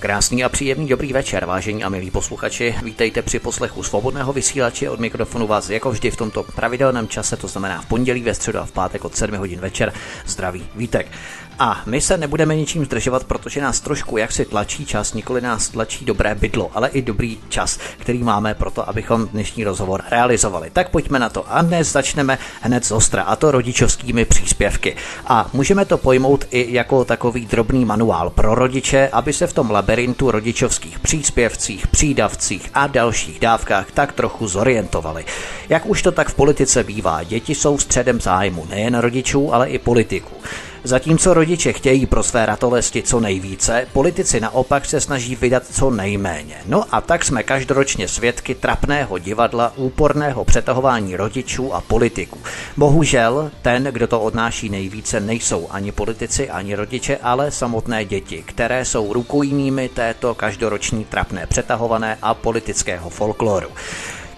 Krásný a příjemný dobrý večer, vážení a milí posluchači. Vítejte při poslechu svobodného vysílače od mikrofonu vás jako vždy v tomto pravidelném čase, to znamená v pondělí, ve středu a v pátek od 7 hodin večer. Zdraví Vítek. A my se nebudeme ničím zdržovat, protože nás trošku jak si tlačí čas, nikoli nás tlačí dobré bydlo, ale i dobrý čas, který máme pro to, abychom dnešní rozhovor realizovali. Tak pojďme na to. A dnes začneme hned z ostra, a to rodičovskými příspěvky. A můžeme to pojmout i jako takový drobný manuál pro rodiče, aby se v tom labirintu rodičovských příspěvcích, přídavcích a dalších dávkách tak trochu zorientovali. Jak už to tak v politice bývá, děti jsou středem zájmu nejen rodičů, ale i politiků. Zatímco rodiče chtějí pro své ratolesti co nejvíce, politici naopak se snaží vydat co nejméně. No a tak jsme každoročně svědky trapného divadla úporného přetahování rodičů a politiků. Bohužel, ten, kdo to odnáší nejvíce, nejsou ani politici, ani rodiče, ale samotné děti, které jsou rukojmími této každoroční trapné přetahované a politického folkloru.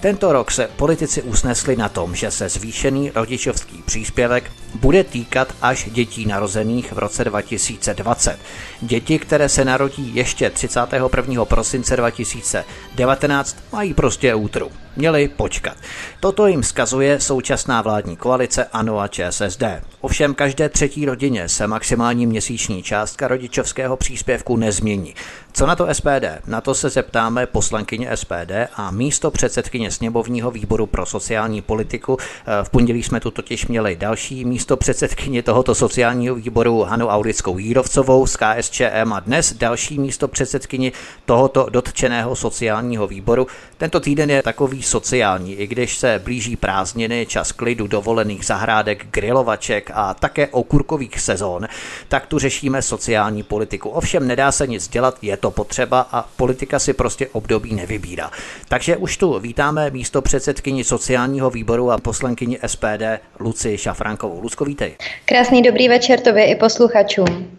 Tento rok se politici usnesli na tom, že se zvýšený rodičovský příspěvek bude týkat až dětí narozených v roce 2020. Děti, které se narodí ještě 31. prosince 2019, mají prostě útru. Měli počkat. Toto jim skazuje současná vládní koalice ANO a ČSSD. Ovšem každé třetí rodině se maximální měsíční částka rodičovského příspěvku nezmění. Co na to SPD? Na to se zeptáme poslankyně SPD a místo předsedkyně sněmovního výboru pro sociální politiku. V pondělí jsme tu totiž měli další místo předsedkyně tohoto sociálního výboru Hanu Aurickou Jírovcovou z KSČM a dnes další místo předsedkyně tohoto dotčeného sociálního výboru. Tento týden je takový sociální, i když se blíží prázdniny, čas klidu, dovolených zahrádek, grilovaček a také okurkových sezón, tak tu řešíme sociální politiku. Ovšem nedá se nic dělat, je to potřeba a politika si prostě období nevybírá. Takže už tu vítáme místo předsedkyni sociálního výboru a poslankyni SPD Luci Šafrankovou. Lucko, vítej. Krásný dobrý večer tobě i posluchačům.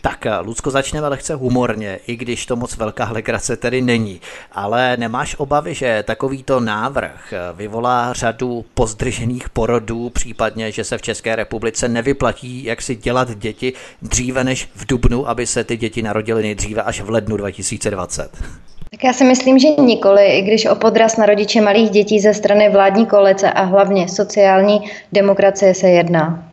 Tak, eh, Lucko, začneme lehce humorně, i když to moc velká legrace tedy není. Ale nemáš obavy, že takovýto návrh eh, vyvolá řadu pozdržených porodů, případně, že se v České republice nevyplatí, jak si dělat děti dříve než v Dubnu, aby se ty děti narodily nejdříve až v lednu 2020? Tak já si myslím, že nikoli, i když o podraz na rodiče malých dětí ze strany vládní koalice a hlavně sociální demokracie se jedná.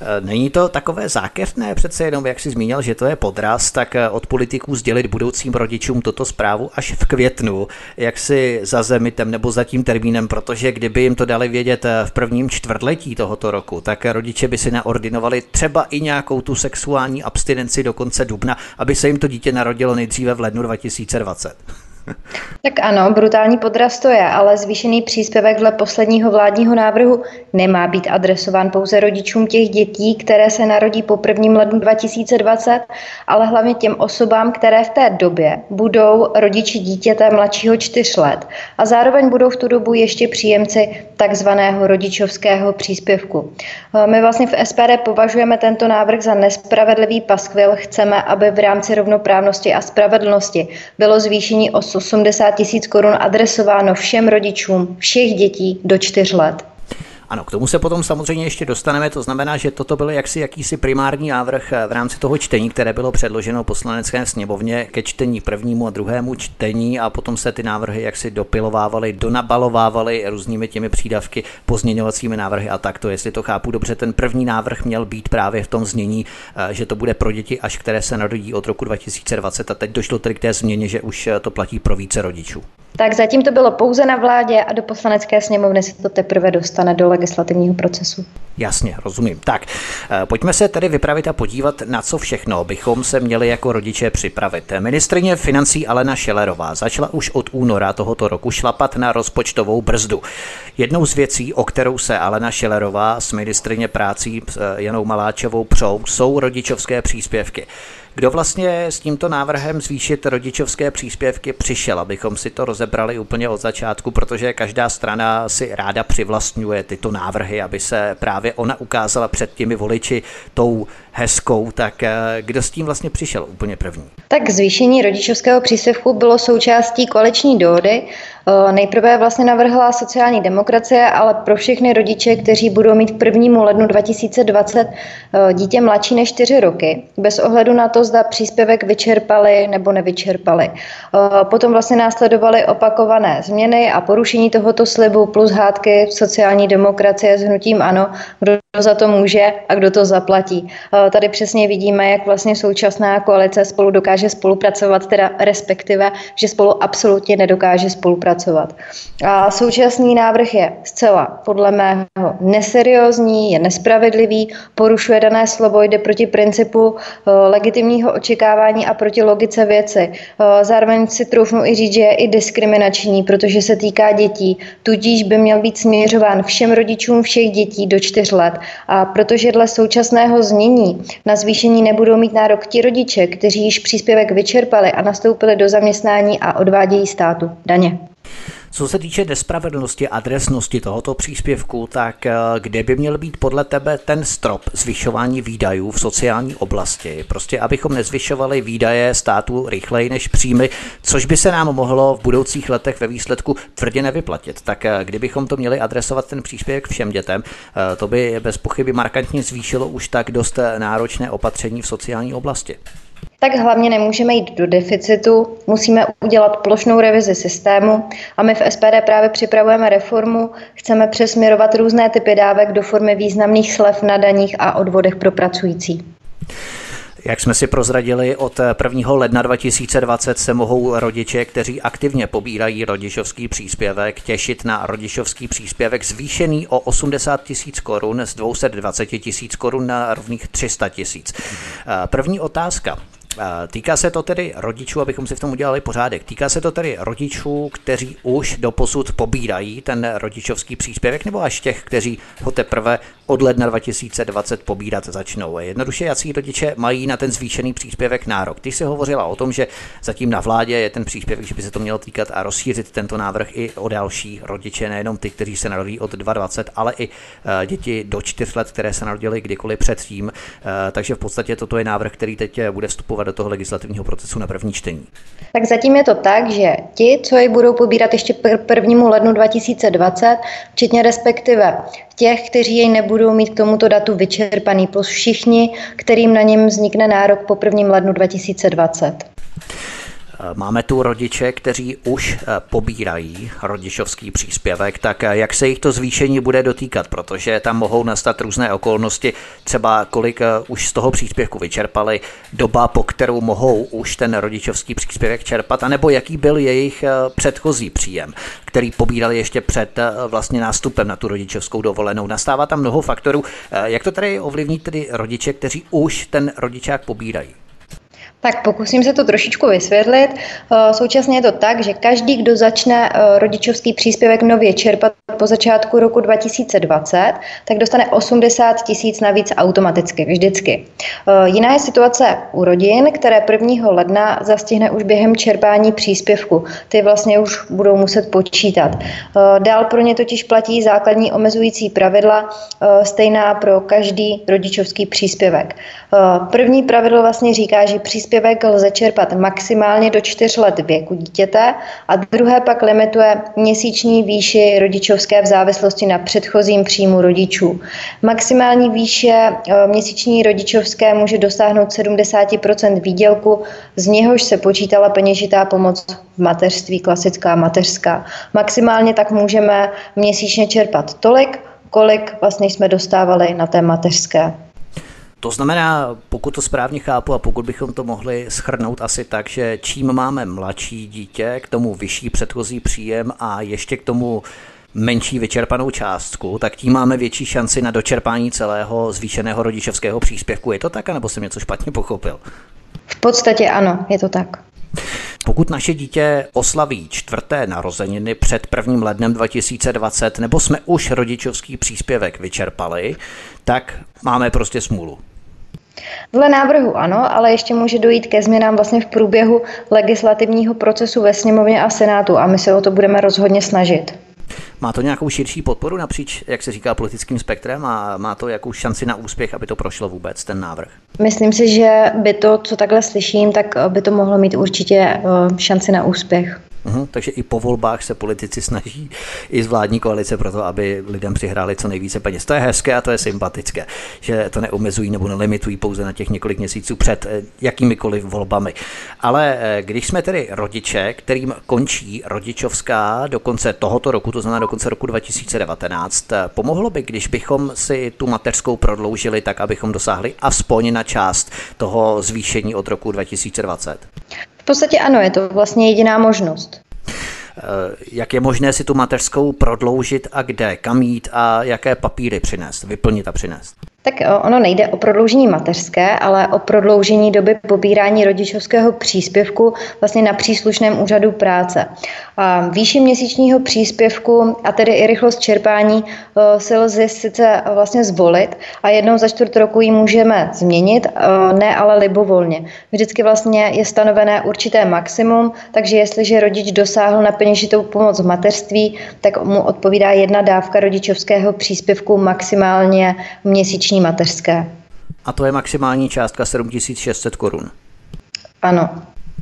Eh, není to takové zákeřné? Přece jenom, jak si zmínil, že to je podraz, tak eh, od politiků sdělit budoucím rodičům toto zprávu až v květnu, jak si za zemitem nebo za tím termínem, protože kdyby jim to dali vědět eh, v prvním čtvrtletí tohoto roku, tak rodiče by si naordinovali třeba i nějakou tu sexuální abstinenci do konce dubna, aby se jim to dítě narodilo nejdříve v lednu 2020. Tak ano, brutální podraz to je, ale zvýšený příspěvek dle posledního vládního návrhu nemá být adresován pouze rodičům těch dětí, které se narodí po 1. lednu 2020, ale hlavně těm osobám, které v té době budou rodiči dítěte mladšího 4 let a zároveň budou v tu dobu ještě příjemci takzvaného rodičovského příspěvku. My vlastně v SPD považujeme tento návrh za nespravedlivý paskvil. Chceme, aby v rámci rovnoprávnosti a spravedlnosti bylo zvýšení o 80 tisíc korun adresováno všem rodičům všech dětí do 4 let. Ano, k tomu se potom samozřejmě ještě dostaneme, to znamená, že toto byl jaksi jakýsi primární návrh v rámci toho čtení, které bylo předloženo poslanecké sněmovně ke čtení prvnímu a druhému čtení a potom se ty návrhy jaksi dopilovávaly, donabalovávaly různými těmi přídavky, pozměňovacími návrhy a takto. Jestli to chápu dobře, ten první návrh měl být právě v tom znění, eh, že to bude pro děti, až které se narodí od roku 2020 a teď došlo tedy k té změně, že už to platí pro více rodičů. Tak zatím to bylo pouze na vládě a do poslanecké sněmovny se to teprve dostane do legislativního procesu. Jasně, rozumím. Tak, eh, pojďme se tedy vypravit a podívat, na co všechno bychom se měli jako rodiče připravit. Ministrině financí Alena Šelerová začala už od února tohoto roku šlapat na rozpočtovou brzdu. Jednou z věcí, o kterou se Alena Šelerová s ministrině prácí eh, Janou Maláčovou přou, jsou rodičovské příspěvky. Kdo vlastně s tímto návrhem zvýšit rodičovské příspěvky přišel, abychom si to rozebrali úplně od začátku, protože každá strana si ráda přivlastňuje tyto návrhy, aby se právě ona ukázala před těmi voliči tou hezkou, tak eh, kdo s tím vlastně přišel úplně první? Tak zvýšení rodičovského příspěvku bylo součástí koaliční dohody Nejprve vlastně navrhla sociální demokracie, ale pro všechny rodiče, kteří budou mít k 1. lednu 2020 dítě mladší než 4 roky, bez ohledu na to, zda příspěvek vyčerpali nebo nevyčerpali. Potom vlastně následovaly opakované změny a porušení tohoto slibu plus hádky sociální demokracie s hnutím ANO, kdo za to může a kdo to zaplatí. Tady přesně vidíme, jak vlastně současná koalice spolu dokáže spolupracovat, teda respektive, že spolu absolutně nedokáže spolupracovat. A současný návrh je zcela podle mého neseriózní, je nespravedlivý, porušuje dané slovo, jde proti principu eh, legitimního očekávání a proti logice věci. Eh, zároveň si troufnu i říct, že je i diskriminační, protože se týká dětí, tudíž by měl být směřován všem rodičům všech dětí do čtyř let. A protože dle současného znění na zvýšení nebudou mít nárok ti rodiče, kteří již příspěvek vyčerpali a nastoupili do zaměstnání a odvádějí státu daně. Co se týče nespravedlnosti a adresnosti tohoto příspěvku, tak eh, kde by měl být podle tebe ten strop zvyšování výdajů v sociální oblasti? Prostě abychom nezvyšovali výdaje státu rychleji než příjmy, což by se nám mohlo v budoucích letech ve výsledku tvrdě nevyplatit. Tak eh, kdybychom to měli adresovat ten příspěvek všem dětem, eh, to by bez pochyby markantně zvýšilo už tak dost náročné opatření v sociální oblasti tak hlavně nemůžeme jít do deficitu, musíme udělat plošnou revizi systému a my v SPD právě připravujeme reformu, chceme přesměrovat různé typy dávek do formy významných slev na daních a odvodech pro pracující. Jak jsme si prozradili, od 1. ledna 2020 se mohou rodiče, kteří aktivně pobírají rodičovský příspěvek, těšit na rodičovský příspěvek zvýšený o 80 tisíc korun z 220 tisíc korun na rovných 300 tisíc. První otázka. Týká se to tedy rodičů, abychom si v tom udělali pořádek. Týká se to tedy rodičů, kteří už do posud pobírají ten rodičovský příspěvek, nebo až těch, kteří ho teprve od ledna 2020 pobírat začnou. Jednoduše, jací rodiče mají na ten zvýšený příspěvek nárok. Ty se hovořila o tom, že zatím na vládě je ten příspěvek, že by se to mělo týkat a rozšířit tento návrh i o další rodiče, nejenom ty, kteří se narodí od 20, ale i eh, děti do 4 let, které se narodily kdykoliv předtím. Eh, takže v podstatě toto je návrh, který teď bude vstupovat do toho legislativního procesu na první čtení? Tak zatím je to tak, že ti, co ji budou pobírat ještě 1. lednu 2020, včetně respektive těch, kteří jej nebudou mít k tomuto datu vyčerpaný, plus všichni, kterým na něm vznikne nárok po 1. lednu 2020. Máme tu rodiče, kteří už eh, pobírají rodičovský příspěvek, tak eh, jak se jich to zvýšení bude dotýkat, protože tam mohou nastat různé okolnosti, třeba kolik eh, už z toho příspěvku vyčerpali, doba, po kterou mohou už ten rodičovský příspěvek čerpat, anebo jaký byl jejich předchozí příjem, který pobírali ještě před vlastně nástupem na tu rodičovskou dovolenou. Nastává tam mnoho faktorů. Jak to tady ovlivní tedy rodiče, kteří už ten rodičák pobírají? Tak pokusím se to trošičku vysvětlit. Eh, současně je to tak, že každý, kdo začne eh, rodičovský příspěvek nově čerpat po začátku roku 2020, tak dostane 80 tisíc navíc automaticky, vždycky. Eh, jiná je situace u rodin, které 1. ledna zastihne už během čerpání příspěvku. Ty vlastně už budou muset počítat. Dál pro ně totiž platí základní omezující pravidla, stejná pro každý rodičovský příspěvek. První pravidlo vlastně říká, že příspěvek příspěvek lze čerpat maximálně do 4 let věku dítěte a druhé pak limituje měsíční výši rodičovské v závislosti na předchozím příjmu rodičů. Maximální výše e, měsíční rodičovské může dosáhnout 70% výdělku, z něhož se počítala peněžitá pomoc v mateřství, klasická mateřská. Maximálně tak můžeme měsíčně čerpat tolik, kolik vlastně jsme dostávali na té mateřské. To znamená, pokud to správně chápu a pokud bychom to mohli schrnout asi tak, že čím máme mladší dítě, k tomu vyšší předchozí příjem a ještě k tomu menší vyčerpanou částku, tak tím máme větší šanci na dočerpání celého zvýšeného rodičovského příspěvku. Je to tak, anebo jsem něco špatně pochopil? V podstatě ano, je to tak. Pokud naše dítě oslaví čtvrté narozeniny před 1. lednem 2020, nebo jsme už rodičovský příspěvek vyčerpali, tak máme prostě smůlu. Dle návrhu ano, ale ještě může dojít ke změnám vlastně v průběhu legislativního procesu ve sněmovně a senátu a my se o to budeme rozhodně snažit. Má to nějakou širší podporu napříč, jak se říká, politickým spektrem a má to jakou šanci na úspěch, aby to prošlo vůbec, ten návrh? Myslím si, že by to, co takhle slyším, tak by to mohlo mít určitě eh, šanci na úspěch. Uhum, takže i po volbách se politici snaží i z vládní koalice pro to, aby lidem přihráli co nejvíce peněz. To je hezké a to je sympatické, že to neomezují nebo nelimitují pouze na těch několik měsíců před eh, jakýmikoliv volbami. Ale eh, když jsme tedy rodiče, kterým končí rodičovská do konce tohoto roku, to znamená do konce roku 2019, eh, pomohlo by, když bychom si tu mateřskou prodloužili tak, abychom dosáhli aspoň na část toho zvýšení od roku 2020? Podstatě ano, je to vlastně jediná možnost. Eh, jak je možné si tu mateřskou prodloužit a kde, kam jít a jaké papíry přinést, vyplnit a přinést? Tak ono nejde o prodloužení mateřské, ale o prodloužení doby pobírání rodičovského příspěvku vlastně na příslušném úřadu práce. Výši měsíčního příspěvku a tedy i rychlost čerpání eh, si lze sice vlastně zvolit a jednou za čtvrt roku ji můžeme změnit, eh, ne ale libovolně. Vždycky vlastně je stanovené určité maximum, takže jestliže rodič dosáhl na peněžitou pomoc v mateřství, tak mu odpovídá jedna dávka rodičovského příspěvku maximálně měsíční měsíční mateřské. A to je maximální částka 7600 korun. Ano.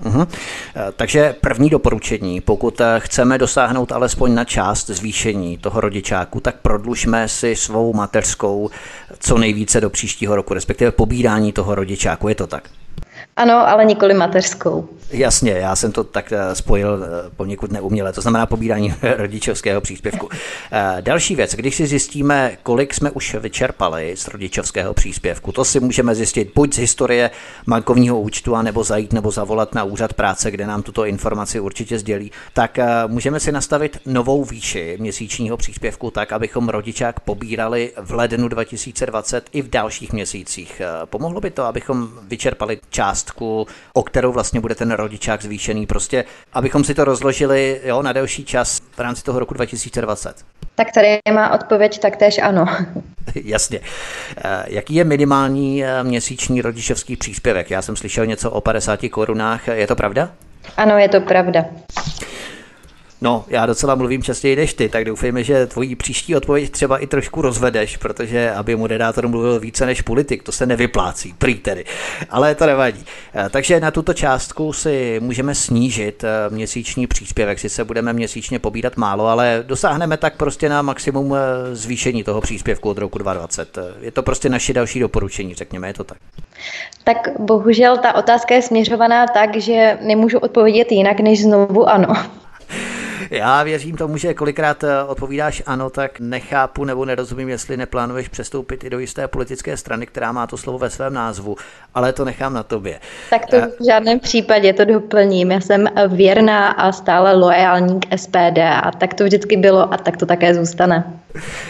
Uhum. Takže první doporučení, pokud eh, chceme dosáhnout alespoň na část zvýšení toho rodičáku, tak prodlužme si svou mateřskou co nejvíce do příštího roku, respektive pobírání toho rodičáku, je to tak? Ano, ale nikoli mateřskou. Jasně, já jsem to tak eh, spojil eh, poněkud neuměle, to znamená pobírání rodičovského příspěvku. Eh, další věc, když si zjistíme, kolik jsme už vyčerpali z rodičovského příspěvku, to si můžeme zjistit buď z historie bankovního účtu, nebo zajít nebo zavolat na úřad práce, kde nám tuto informaci určitě sdělí, tak můžeme si nastavit novou výši měsíčního příspěvku tak, abychom rodičák pobírali v lednu 2020 i v dalších měsících. Pomohlo by to, abychom vyčerpali částku, o kterou vlastně bude ten rodičák zvýšený, prostě abychom si to rozložili jo, na delší čas v rámci toho roku 2020? Tak tady má odpověď taktéž ano. Jasně. Eh, jaký je minimální eh, měsíční rodičovský příspěvek? Já jsem slyšel něco o 50 korunách, je to pravda? Ano, je to pravda. No, já docela mluvím častěji než ty, tak doufejme, že tvojí příští odpověď třeba i trošku rozvedeš, protože aby moderátor mluvil více než politik, to se nevyplácí, prý tedy. Ale to nevadí. Eh, takže na tuto částku si můžeme snížit eh, měsíční příspěvek, sice budeme měsíčně pobírat málo, ale dosáhneme tak prostě na maximum eh, zvýšení toho příspěvku od roku 2020. Je to prostě naše další doporučení, řekněme, je to tak. Tak bohužel ta otázka je směřovaná tak, že nemůžu odpovědět jinak než znovu ano. Já věřím tomu, že kolikrát eh, odpovídáš ano, tak nechápu nebo nerozumím, jestli neplánuješ přestoupit i do jisté politické strany, která má to slovo ve svém názvu, ale to nechám na tobě. Tak to v žádném případě to doplním. Já jsem věrná a stále loajální k SPD a tak to vždycky bylo a tak to také zůstane.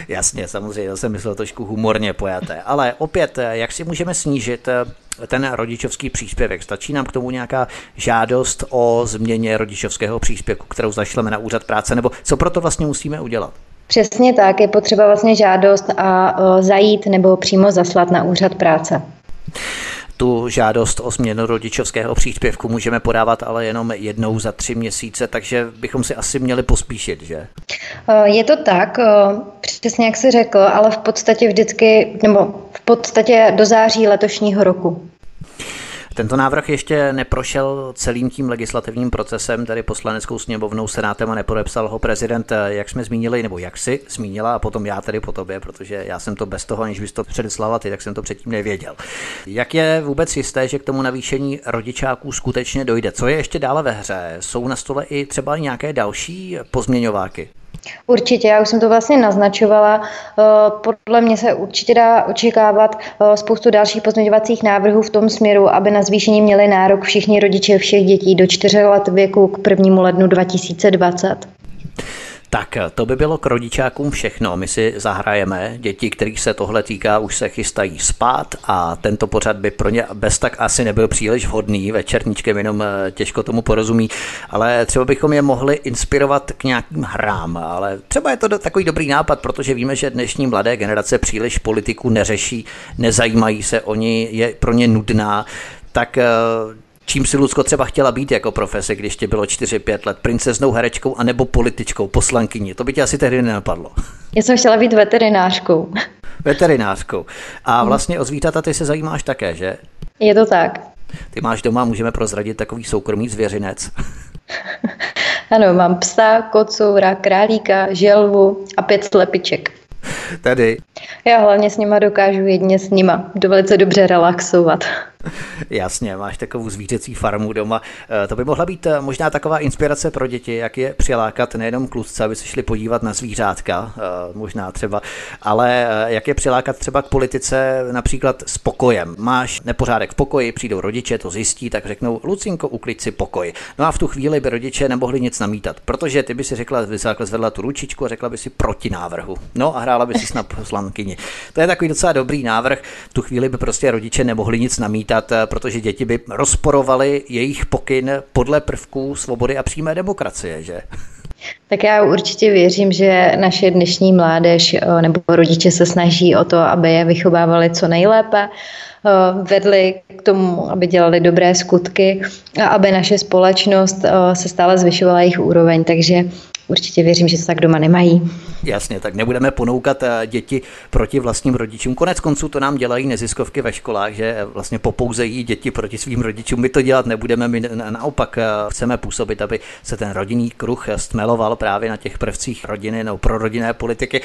Jasně, samozřejmě, to jsem myslel trošku humorně pojaté. Ale opět, eh, jak si můžeme snížit eh, ten rodičovský příspěvek. Stačí nám k tomu nějaká žádost o změně rodičovského příspěvku, kterou zašleme na úřad práce, nebo co proto vlastně musíme udělat? Přesně tak, je potřeba vlastně žádost a zajít nebo přímo zaslat na úřad práce. Tu žádost o změnu rodičovského příspěvku můžeme podávat ale jenom jednou za tři měsíce, takže bychom si asi měli pospíšit, že? Je to tak, přesně jak jsi řekl, ale v podstatě vždycky, nebo v podstatě do září letošního roku. Tento návrh ještě neprošel celým tím legislativním procesem, tedy poslaneckou sněmovnou, senátem a nepodepsal ho prezident, jak jsme zmínili, nebo jak si zmínila, a potom já tedy po tobě, protože já jsem to bez toho, aniž bys to předeslala ty, tak jsem to předtím nevěděl. Jak je vůbec jisté, že k tomu navýšení rodičáků skutečně dojde? Co je ještě dále ve hře? Jsou na stole i třeba nějaké další pozměňováky? Určitě, já už jsem to vlastně naznačovala. Eh, podle mě se určitě dá očekávat eh, spoustu dalších pozměňovacích návrhů v tom směru, aby na zvýšení měli nárok všichni rodiče všech dětí do 4 let věku k 1. lednu 2020. Tak to by bylo k rodičákům všechno. My si zahrajeme. Děti, kterých se tohle týká, už se chystají spát a tento pořad by pro ně bez tak asi nebyl příliš vhodný. Večerníčkem jenom eh, těžko tomu porozumí, ale třeba bychom je mohli inspirovat k nějakým hrám. Ale třeba je to takový dobrý nápad, protože víme, že dnešní mladé generace příliš politiku neřeší, nezajímají se oni, je pro ně nudná tak eh, čím si Lucko třeba chtěla být jako profese, když tě bylo 4-5 let, princeznou herečkou anebo političkou, poslankyní. To by tě asi tehdy nenapadlo. Já jsem chtěla být veterinářkou. Veterinářkou. A vlastně o zvířata ty se zajímáš také, že? Je to tak. Ty máš doma, můžeme prozradit takový soukromý zvěřinec. Ano, mám psa, kocoura, králíka, želvu a pět slepiček. Tedy. Já hlavně s nima dokážu jedně s nima velice dobře relaxovat. Jasně, máš takovou zvířecí farmu doma. Eh, to by mohla být eh, možná taková inspirace pro děti, jak je přilákat nejenom kluci, aby se šli podívat na zvířátka, eh, možná třeba, ale jak je přilákat třeba k politice například s pokojem. Máš nepořádek v pokoji, přijdou rodiče, to zjistí, tak řeknou, Lucinko, uklid si pokoj. No a v tu chvíli by rodiče nemohli nic namítat, protože ty by si řekla, by si zvedla tu ručičku a řekla by si proti návrhu. No a hrála by si snad poslankyni. To je takový docela dobrý návrh. V tu chvíli by prostě rodiče nemohli nic namítat říkat, eh, protože děti by rozporovaly jejich pokyn podle prvků svobody a přímé demokracie, že? Tak já určitě věřím, že naše dnešní mládež eh, nebo rodiče se snaží o to, aby je vychovávali co nejlépe, eh, vedli k tomu, aby dělali dobré skutky a aby naše společnost se stále zvyšovala jejich úroveň. Takže určitě věřím, že to tak doma nemají. Jasně, tak nebudeme ponoukat eh, děti proti vlastním rodičům. Konec konců to nám dělají neziskovky ve školách, že eh, vlastně popouzejí děti proti svým rodičům. My to dělat nebudeme, my naopak eh, chceme působit, aby se ten rodinný kruh stmeloval právě na těch prvcích rodiny nebo pro rodinné politiky.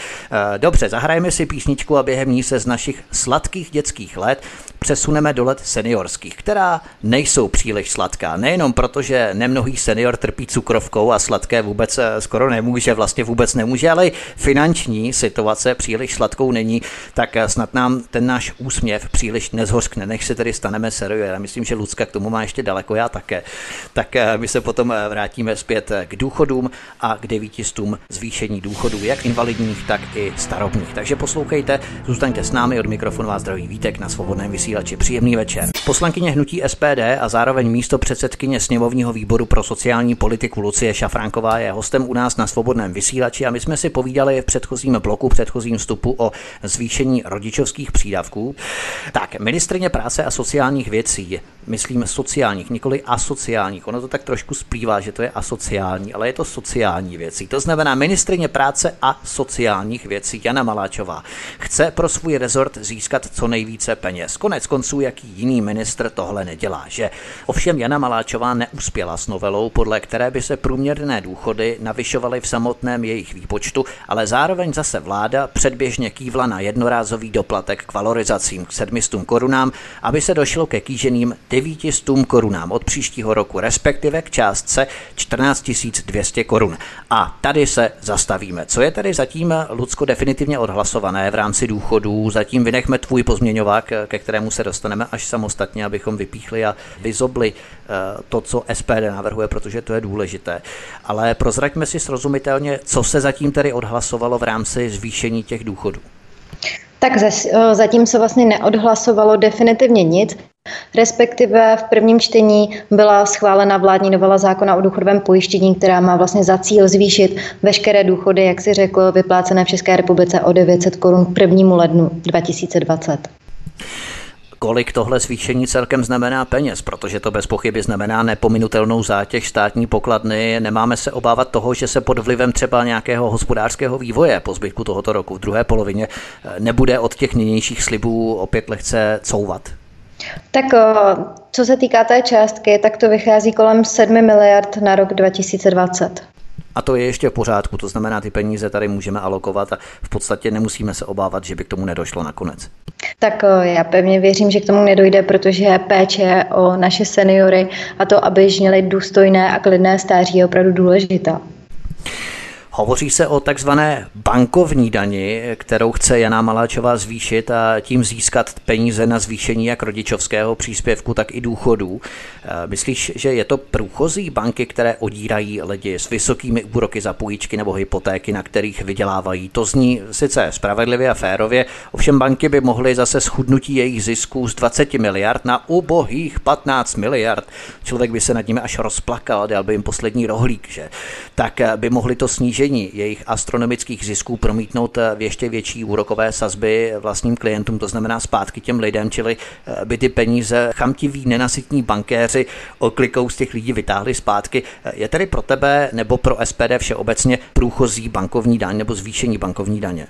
Dobře, zahrajeme si písničku a během ní se z našich sladkých dětských let přesuneme do let seniorských, která nejsou příliš sladká. Nejenom proto, že nemnohý senior trpí cukrovkou a sladké vůbec skoro nemůže, vlastně vůbec nemůže, ale finanční situace příliš sladkou není, tak snad nám ten náš úsměv příliš nezhořkne, než se tedy staneme seriózní. Já myslím, že Lucka k tomu má ještě daleko, já také. Tak eh, my se potom eh, vrátíme zpět eh, k důchodům a k devítistům zvýšení důchodů, jak invalidních, tak i starobních. Takže poslouchejte, zůstaňte s námi od mikrofonu vás zdraví Vítek na svobodném vysílači. Příjemný večer. Poslankyně hnutí SPD a zároveň místo předsedkyně sněmovního výboru pro sociální politiku Lucie Šafránková je hostem u nás na svobodném vysílači a my jsme si povídali v předchozím bloku, předchozím vstupu o zvýšení rodičovských přídavků. Tak, ministrině práce a sociálních věcí, myslím sociálních, nikoli asociálních, ono to tak trošku splývá, že to je asociální, ale je to sociální věcí. To znamená ministrině práce a sociálních věcí Jana Maláčová chce pro svůj rezort získat co nejvíce peněz. Konec konců, jaký jiný ministr tohle nedělá, že? Ovšem Jana Maláčová neuspěla s novelou, podle které by se průměrné důchody navyšovaly v samotném jejich výpočtu, ale zároveň zase vláda předběžně kývla na jednorázový doplatek k valorizacím k 700 korunám, aby se došlo ke kýženým 900 korunám od příštího roku, respektive k částce 14 200 korun. A tady se zastavíme. Co je tady zatím, Lucko, definitivně odhlasované v rámci důchodů? Zatím vynechme tvůj pozměňovák, ke kterému se dostaneme až samostatně, abychom vypíchli a vyzobli eh, to, co SPD navrhuje, protože to je důležité. Ale prozraďme si srozumitelně, co se zatím tedy odhlasovalo v rámci zvýšení těch důchodů. Tak eh, zatím se vlastně neodhlasovalo definitivně nic. Respektive v prvním čtení byla schválena vládní novela zákona o důchodovém pojištění, která má vlastně za cíl zvýšit veškeré důchody, jak si řekl, vyplácené v České republice o 900 korun k 1. lednu 2020 kolik tohle zvýšení celkem znamená peněz, protože to bez pochyby znamená nepominutelnou zátěž státní pokladny. Nemáme se obávat toho, že se pod vlivem třeba nějakého hospodářského vývoje po zbytku tohoto roku v druhé polovině eh, nebude od těch nynějších slibů opět lehce couvat. Tak eh, co se týká té částky, tak to vychází kolem 7 miliard na rok 2020. A to je ještě v pořádku, to znamená, ty peníze tady můžeme alokovat a v podstatě nemusíme se obávat, že by k tomu nedošlo nakonec. Tak eh, já pevně věřím, že k tomu nedojde, protože péče o naše seniory a to, aby měli důstojné a klidné stáří je opravdu důležitá. Hovoří se o takzvané bankovní dani, kterou chce Jana Maláčová zvýšit a tím získat peníze na zvýšení jak rodičovského příspěvku, tak i důchodů. Eh, myslíš, že je to průchozí banky, které odírají lidi s vysokými úroky za půjčky nebo hypotéky, na kterých vydělávají? To zní sice spravedlivě a férově, ovšem banky by mohly zase schudnutí jejich zisků z 20 miliard na ubohých 15 miliard. Člověk by se nad nimi až rozplakal, dal by jim poslední rohlík, že? Tak eh, by mohli to snížení snížení jejich astronomických zisků promítnout eh, v ještě větší úrokové sazby vlastním klientům, to znamená zpátky těm lidem, čili eh, by ty peníze chamtiví, nenasytní bankéři oklikou z těch lidí vytáhli zpátky. Eh, je tedy pro tebe nebo pro SPD všeobecně průchozí bankovní daň nebo zvýšení bankovní daně?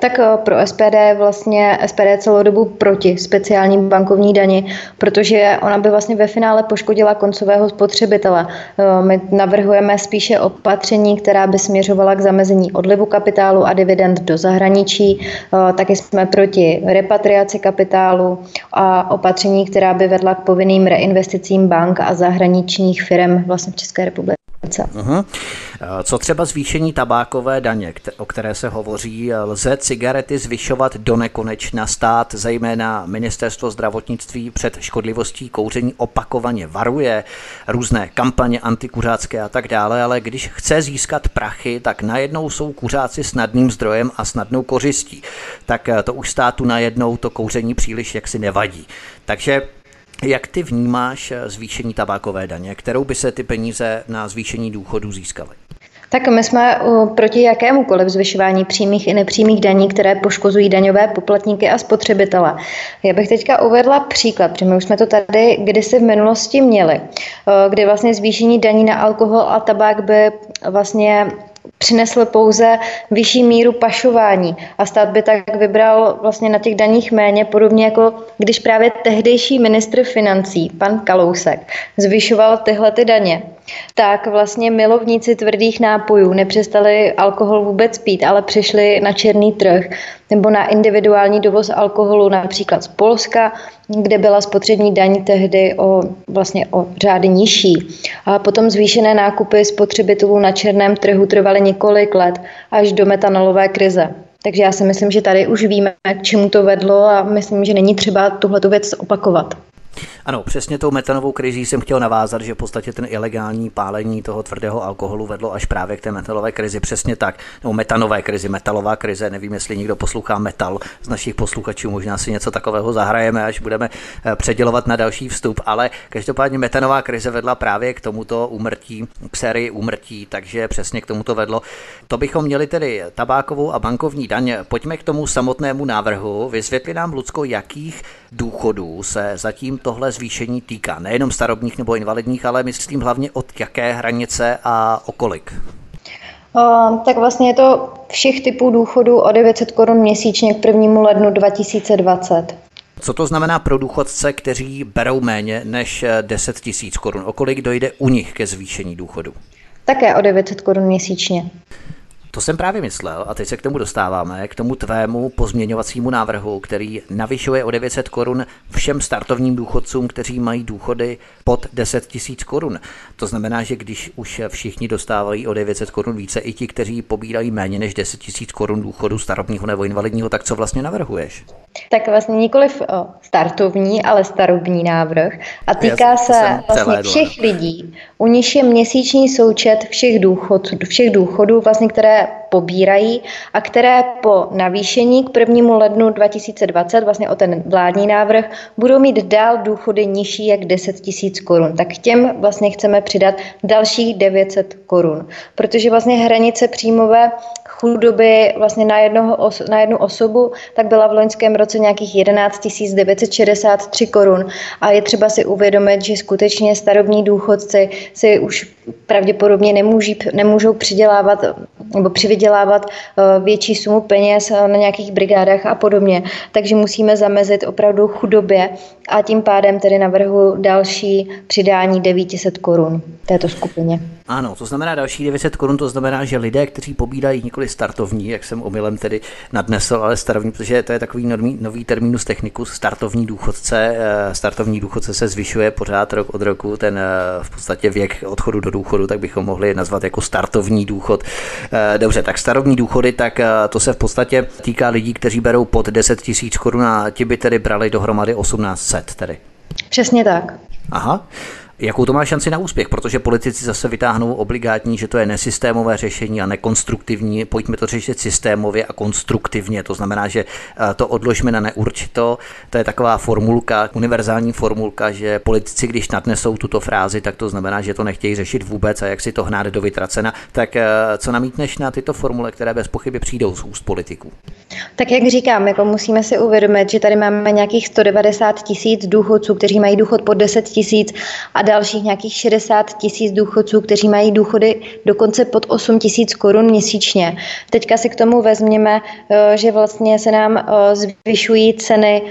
Tak eh, pro SPD vlastně SPD celou dobu proti speciální bankovní dani, protože ona by vlastně ve finále poškodila koncového spotřebitele. Eh, my navrhujeme spíše opatření, která by směřovala k zamezení odlivu kapitálu a dividend do zahraničí. Eh, taky jsme proti repatriaci kapitálu a opatření, která by vedla k povinným reinvesticím bank a zahraničních firm vlastně v České republice. Uh-huh. Co třeba zvýšení tabákové daně, o které se hovoří? Lze cigarety zvyšovat do nekonečna stát, zejména ministerstvo zdravotnictví před škodlivostí kouření opakovaně varuje, různé kampaně antikuřácké a tak dále, ale když chce získat prachy, tak najednou jsou kuřáci snadným zdrojem a snadnou kořistí. Tak to už státu najednou to kouření příliš jaksi nevadí. Takže jak ty vnímáš eh, zvýšení tabákové daně? Kterou by se ty peníze na zvýšení důchodů získaly? Tak my jsme proti jakémukoliv zvyšování přímých i nepřímých daní, které poškozují daňové poplatníky a spotřebitele. Já bych teďka uvedla příklad, protože my už jsme to tady kdysi v minulosti měli, eh, kdy vlastně zvýšení daní na alkohol a tabák by vlastně přinesl pouze vyšší míru pašování a stát by tak vybral vlastně na těch daních méně, podobně jako když právě tehdejší ministr financí, pan Kalousek, zvyšoval tyhle ty daně tak vlastně milovníci tvrdých nápojů nepřestali alkohol vůbec pít, ale přišli na černý trh nebo na individuální dovoz alkoholu například z Polska, kde byla spotřební daň tehdy o, vlastně o řády nižší. A potom zvýšené nákupy spotřebitelů na černém trhu trvaly několik let až do metanolové krize. Takže já si myslím, že tady už víme, k čemu to vedlo a myslím, že není třeba tuhletu věc opakovat. Ano, přesně tou metanovou krizí jsem chtěl navázat, že v podstatě ten ilegální pálení toho tvrdého alkoholu vedlo až právě k té metalové krizi. Přesně tak, nebo metanové krizi, metalová krize. Nevím, jestli někdo poslouchá metal z našich posluchačů, možná si něco takového zahrajeme, až budeme eh, předělovat na další vstup, ale každopádně metanová krize vedla právě k tomuto úmrtí, k sérii úmrtí, takže přesně k tomuto vedlo. To bychom měli tedy tabákovou a bankovní daň. Pojďme k tomu samotnému návrhu. Vysvětli nám, Lucko, jakých důchodů se zatím tohle zvýšení týká. Nejenom starobních nebo invalidních, ale myslím hlavně od jaké hranice a okolik. Uh, tak vlastně je to všech typů důchodů o 900 korun měsíčně k 1. lednu 2020. Co to znamená pro důchodce, kteří berou méně než 10 tisíc korun? O kolik dojde u nich ke zvýšení důchodu? Také o 900 korun měsíčně. To jsem právě myslel a teď se k tomu dostáváme, k tomu tvému pozměňovacímu návrhu, který navyšuje o 900 korun všem startovním důchodcům, kteří mají důchody pod 10 tisíc korun. To znamená, že když už všichni dostávají o 900 korun více, i ti, kteří pobírají méně než 10 tisíc korun důchodu starobního nebo invalidního, tak co vlastně navrhuješ? Tak vlastně nikoliv startovní, ale starobní návrh a týká Já se vlastně všech lidí, u nich je měsíční součet všech, důchod, všech důchodů, vlastně, které pobírají a které po navýšení k 1. lednu 2020, vlastně o ten vládní návrh, budou mít dál důchody nižší jak 10 tisíc korun. Tak těm vlastně chceme přidat dalších 900 korun, protože vlastně hranice příjmové chudoby vlastně na, jednoho, na jednu osobu, tak byla v loňském roce nějakých 11 963 korun. A je třeba si uvědomit, že skutečně starobní důchodci si už pravděpodobně nemůží, nemůžou přidělávat nebo přivydělávat eh, větší sumu peněz eh, na nějakých brigádách a podobně. Takže musíme zamezit opravdu chudobě a tím pádem tedy navrhu další přidání 900 korun této skupině. Ano, to znamená další 900 korun, to znamená, že lidé, kteří pobírají nikoli startovní, jak jsem omylem tedy nadnesl, ale startovní, protože to je takový nový, nový terminus technicus, startovní důchodce. Eh, startovní důchodce se zvyšuje pořád rok od roku, ten v podstatě věk odchodu do důchodu, tak bychom mohli nazvat jako startovní důchod. Eh, dobře, tak starobní důchody, tak eh, to se v podstatě týká lidí, kteří berou pod 10 tisíc korun a ti by tedy brali dohromady 1800 tedy. Přesně tak. Aha. Jakou to má šanci na úspěch? Protože politici zase vytáhnou obligátní, že to je nesystémové řešení a nekonstruktivní. Pojďme to řešit systémově a konstruktivně. To znamená, že eh, to odložme na neurčito. To je taková formulka, univerzální formulka, že politici, když nadnesou tuto frázi, tak to znamená, že to nechtějí řešit vůbec a jak si to hnát do vytracena. Tak eh, co namítneš na tyto formule, které bez pochyby přijdou z úst politiků? Tak jak říkám, jako musíme si uvědomit, že tady máme nějakých 190 tisíc důchodců, kteří mají důchod pod 10 tisíc a dalších nějakých 60 tisíc důchodců, kteří mají důchody dokonce pod 8 tisíc korun měsíčně. Teďka si k tomu vezměme, eh, že vlastně se nám eh, zvyšují ceny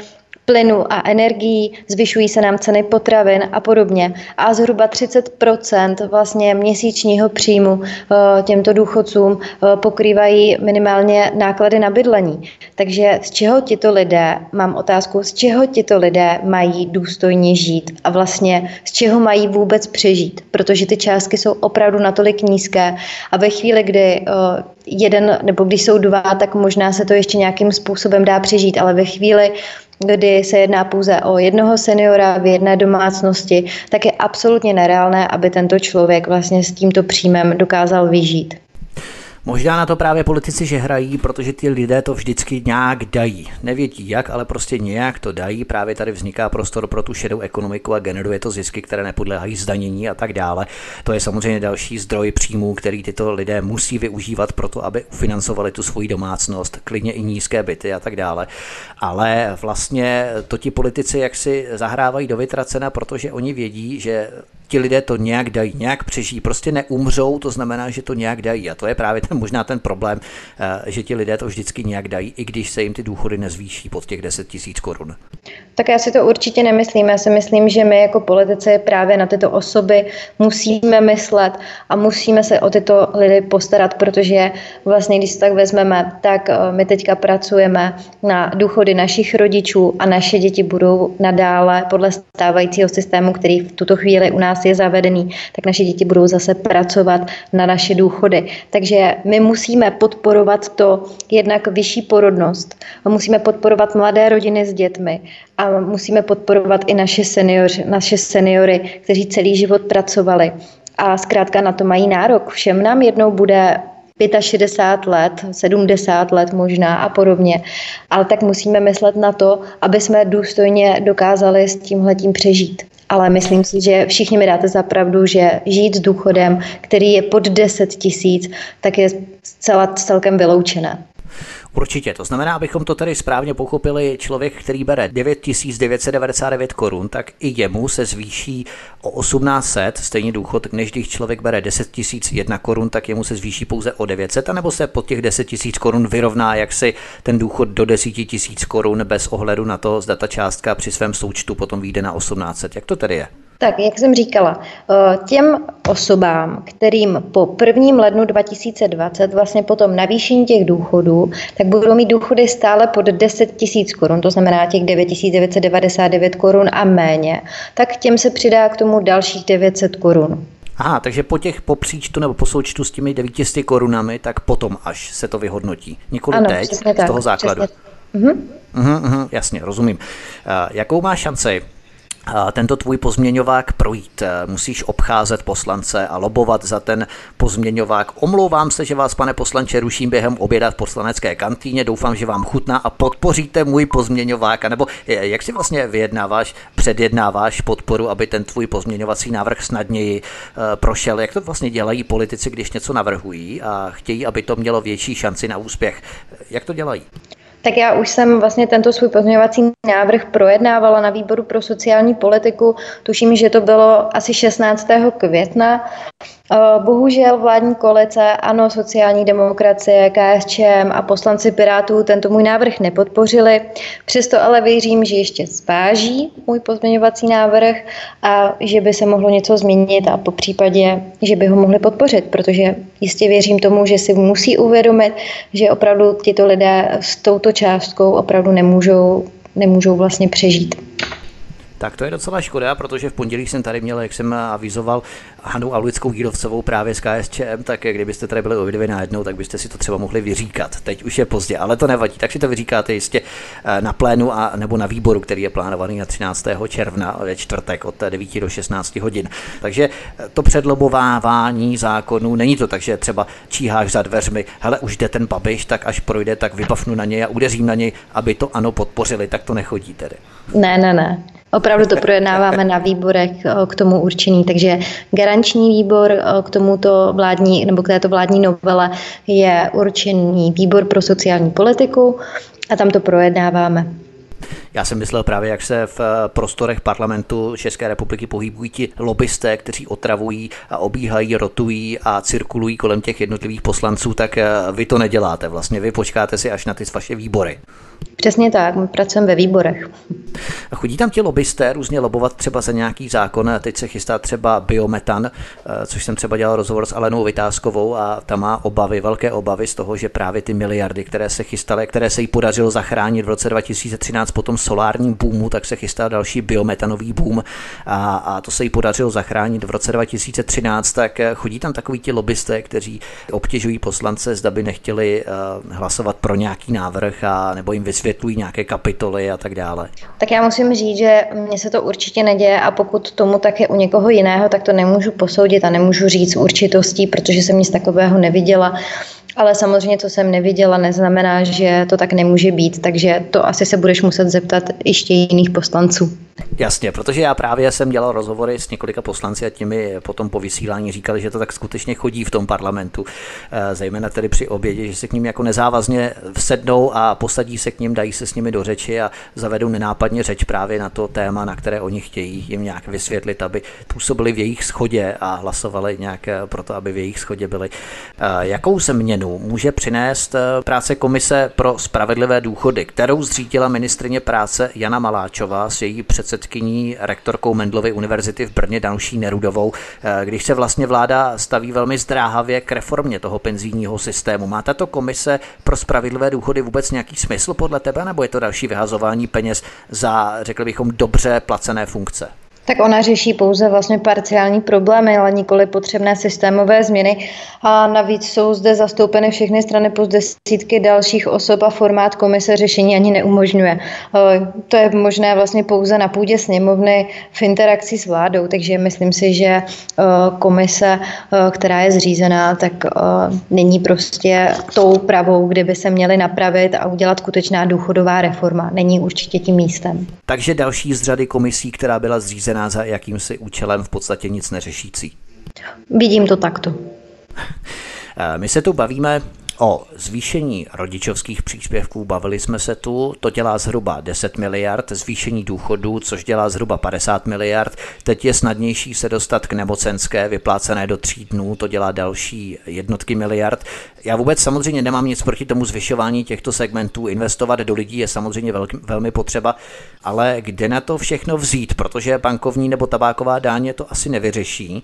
plynu a energií, zvyšují se nám ceny potravin a podobně. A zhruba 30% vlastně měsíčního příjmu eh, těmto důchodcům eh, pokrývají minimálně náklady na bydlení. Takže z čeho tito lidé, mám otázku, z čeho tito lidé mají důstojně žít a vlastně z čeho mají vůbec přežít, protože ty částky jsou opravdu natolik nízké a ve chvíli, kdy eh, jeden nebo když jsou dva, tak možná se to ještě nějakým způsobem dá přežít, ale ve chvíli, kdy se jedná pouze o jednoho seniora v jedné domácnosti, tak je absolutně nereálné, aby tento člověk vlastně s tímto příjmem dokázal vyžít. Možná na to právě politici že hrají, protože ty lidé to vždycky nějak dají. Nevědí jak, ale prostě nějak to dají. Právě tady vzniká prostor pro tu šedou ekonomiku a generuje to zisky, které nepodléhají zdanění a tak dále. To je samozřejmě další zdroj příjmů, který tyto lidé musí využívat pro to, aby ufinancovali tu svoji domácnost, klidně i nízké byty a tak dále. Ale vlastně to ti politici jaksi zahrávají do vytracena, protože oni vědí, že ti lidé to nějak dají, nějak přežijí, prostě neumřou, to znamená, že to nějak dají. A to je právě ten, možná ten problém, eh, že ti lidé to vždycky nějak dají, i když se jim ty důchody nezvýší pod těch 10 tisíc korun. Tak já si to určitě nemyslím. Já si myslím, že my jako politici právě na tyto osoby musíme myslet a musíme se o tyto lidi postarat, protože vlastně, když se tak vezmeme, tak eh, my teďka pracujeme na důchody našich rodičů a naše děti budou nadále podle stávajícího systému, který v tuto chvíli u nás je zavedený, tak naše děti budou zase pracovat na naše důchody. Takže my musíme podporovat to jednak vyšší porodnost, musíme podporovat mladé rodiny s dětmi a musíme podporovat i naše, seniori, naše seniory, kteří celý život pracovali a zkrátka na to mají nárok. Všem nám jednou bude 65 let, 70 let možná a podobně. Ale tak musíme myslet na to, aby jsme důstojně dokázali s tímhletím přežít ale myslím si, že všichni mi dáte za pravdu, že žít s důchodem, který je pod 10 tisíc, tak je zcela celkem vyloučené. Určitě, to znamená, abychom to tady správně pochopili, člověk, který bere 9999 korun, tak i jemu se zvýší o 1800 stejně důchod, než když člověk bere 10 001 korun, tak jemu se zvýší pouze o 900, anebo se pod těch 10 000 korun vyrovná jak si ten důchod do 10 000 korun bez ohledu na to, zda ta částka při svém součtu potom vyjde na 1800. Jak to tedy je? Tak, jak jsem říkala, eh, těm osobám, kterým po 1. lednu 2020 vlastně potom navýšení těch důchodů, tak budou mít důchody stále pod 10 tisíc korun, to znamená těch 9999 korun a méně, tak těm se přidá k tomu dalších 900 korun. Aha, takže po těch po příčtu nebo po součtu s těmi 900 korunami, tak potom až se to vyhodnotí. Nikoli ano, teď, z tak, toho základu. Přesně. Uh-huh. Uh-huh, uh-huh, jasně, rozumím. Uh, jakou má šanci tento tvůj pozměňovák projít. Musíš obcházet poslance a lobovat za ten pozměňovák. Omlouvám se, že vás, pane poslanče, ruším během oběda v poslanecké kantýně. Doufám, že vám chutná a podpoříte můj pozměňovák. A nebo jak si vlastně vyjednáváš, předjednáváš podporu, aby ten tvůj pozměňovací návrh snadněji eh, prošel? Jak to vlastně dělají politici, když něco navrhují a chtějí, aby to mělo větší šanci na úspěch? Jak to dělají? Tak já už jsem vlastně tento svůj pozměňovací návrh projednávala na výboru pro sociální politiku. Tuším, že to bylo asi 16. května. Eh, bohužel vládní koalice, ano, sociální demokracie, KSČM a poslanci Pirátů tento můj návrh nepodpořili. Přesto ale věřím, že ještě zváží můj pozměňovací návrh a že by se mohlo něco změnit a po případě, že by ho mohli podpořit, protože jistě věřím tomu, že si musí uvědomit, že opravdu tyto lidé s touto částkou opravdu nemůžou, nemůžou vlastně přežít. Tak to je docela škoda, protože v pondělí jsem tady měl, jak jsem avizoval, Hanu Aulickou Jírovcovou právě z KSČM, tak kdybyste tady byli obě najednou, tak byste si to třeba mohli vyříkat. Teď už je pozdě, ale to nevadí, tak si to vyříkáte jistě eh, na plénu a nebo na výboru, který je plánovaný na 13. června ve čtvrtek od 9 do 16 hodin. Takže eh, to předlobovávání zákonů není to tak, že třeba číháš za dveřmi, hele, už jde ten babiš, tak až projde, tak vypafnu na něj a udeřím na něj, aby to ano podpořili, tak to nechodí tedy. Ne, ne, ne. Opravdu to projednáváme na výborech k tomu určený, takže garanční výbor k tomuto vládní, nebo k této vládní novele je určený výbor pro sociální politiku a tam to projednáváme. Já jsem myslel právě, jak se v prostorech parlamentu České republiky pohybují ti lobbysté, kteří otravují a obíhají, rotují a cirkulují kolem těch jednotlivých poslanců, tak eh, vy to neděláte vlastně. Vy počkáte si až na ty vaše výbory. Přesně tak, my pracujeme ve výborech. A chodí tam ti lobbysté různě lobovat třeba za nějaký zákon. Teď se chystá třeba biometan, eh, což jsem třeba dělal rozhovor s Alenou Vytázkovou a ta má obavy, velké obavy z toho, že právě ty miliardy, které se chystaly, které se jí podařilo zachránit v roce 2013 po tom solárním boomu, tak se chystá další biometanový boom a, a to se jí podařilo zachránit v roce 2013, tak eh, chodí tam takový ti lobbysté, kteří obtěžují poslance, zda by nechtěli uh, hlasovat pro nějaký návrh a nebo jim vysvětlují nějaké kapitoly a tak dále. Tak já musím říct, že mně se to určitě neděje a pokud tomu tak je u někoho jiného, tak to nemůžu posoudit a nemůžu říct určitostí, protože jsem nic takového neviděla. Ale samozřejmě, co jsem neviděla, neznamená, že to tak nemůže být, takže to asi se budeš muset zeptat ještě jiných poslanců. Jasně, protože já právě jsem dělal rozhovory s několika poslanci a těmi potom po vysílání říkali, že to tak skutečně chodí v tom parlamentu, eh, zejména tedy při obědě, že se k ním jako nezávazně vsednou a posadí se k ním, dají se s nimi do řeči a zavedou nenápadně řeč právě na to téma, na které oni chtějí jim nějak vysvětlit, aby působili v jejich schodě a hlasovali nějak eh, pro to, aby v jejich schodě byli. Eh, jakou změnu může přinést práce Komise pro spravedlivé důchody, kterou zřídila ministrině práce Jana Maláčová s její před předsedkyní rektorkou Mendlovy univerzity v Brně Danuší Nerudovou, eh, když se vlastně vláda staví velmi zdráhavě k reformě toho penzijního systému. Má tato komise pro spravedlivé důchody vůbec nějaký smysl podle tebe, nebo je to další vyhazování peněz za, řekl bychom, dobře placené funkce? Tak ona řeší pouze vlastně parciální problémy, ale nikoli potřebné systémové změny. A navíc jsou zde zastoupeny všechny strany plus desítky dalších osob a formát komise řešení ani neumožňuje. Eh, to je možné vlastně pouze na půdě sněmovny v interakci s vládou, takže myslím si, že eh, komise, eh, která je zřízená, tak není prostě tou pravou, kde by se měly napravit a udělat skutečná důchodová reforma. Není určitě tím místem. Takže další z řady komisí, která byla zřízena zřízená za jakýmsi účelem v podstatě nic neřešící. Vidím to takto. Eh, my se tu bavíme o zvýšení rodičovských příspěvků bavili jsme se tu, to dělá zhruba 10 miliard, zvýšení důchodů, což dělá zhruba 50 miliard. Teď je snadnější se dostat k nemocenské vyplácené do tří dnů, to dělá další jednotky miliard. Já vůbec samozřejmě nemám nic proti tomu zvyšování těchto segmentů, investovat do lidí je samozřejmě velký, velmi potřeba, ale kde na to všechno vzít, protože bankovní nebo tabáková dáně to asi nevyřeší.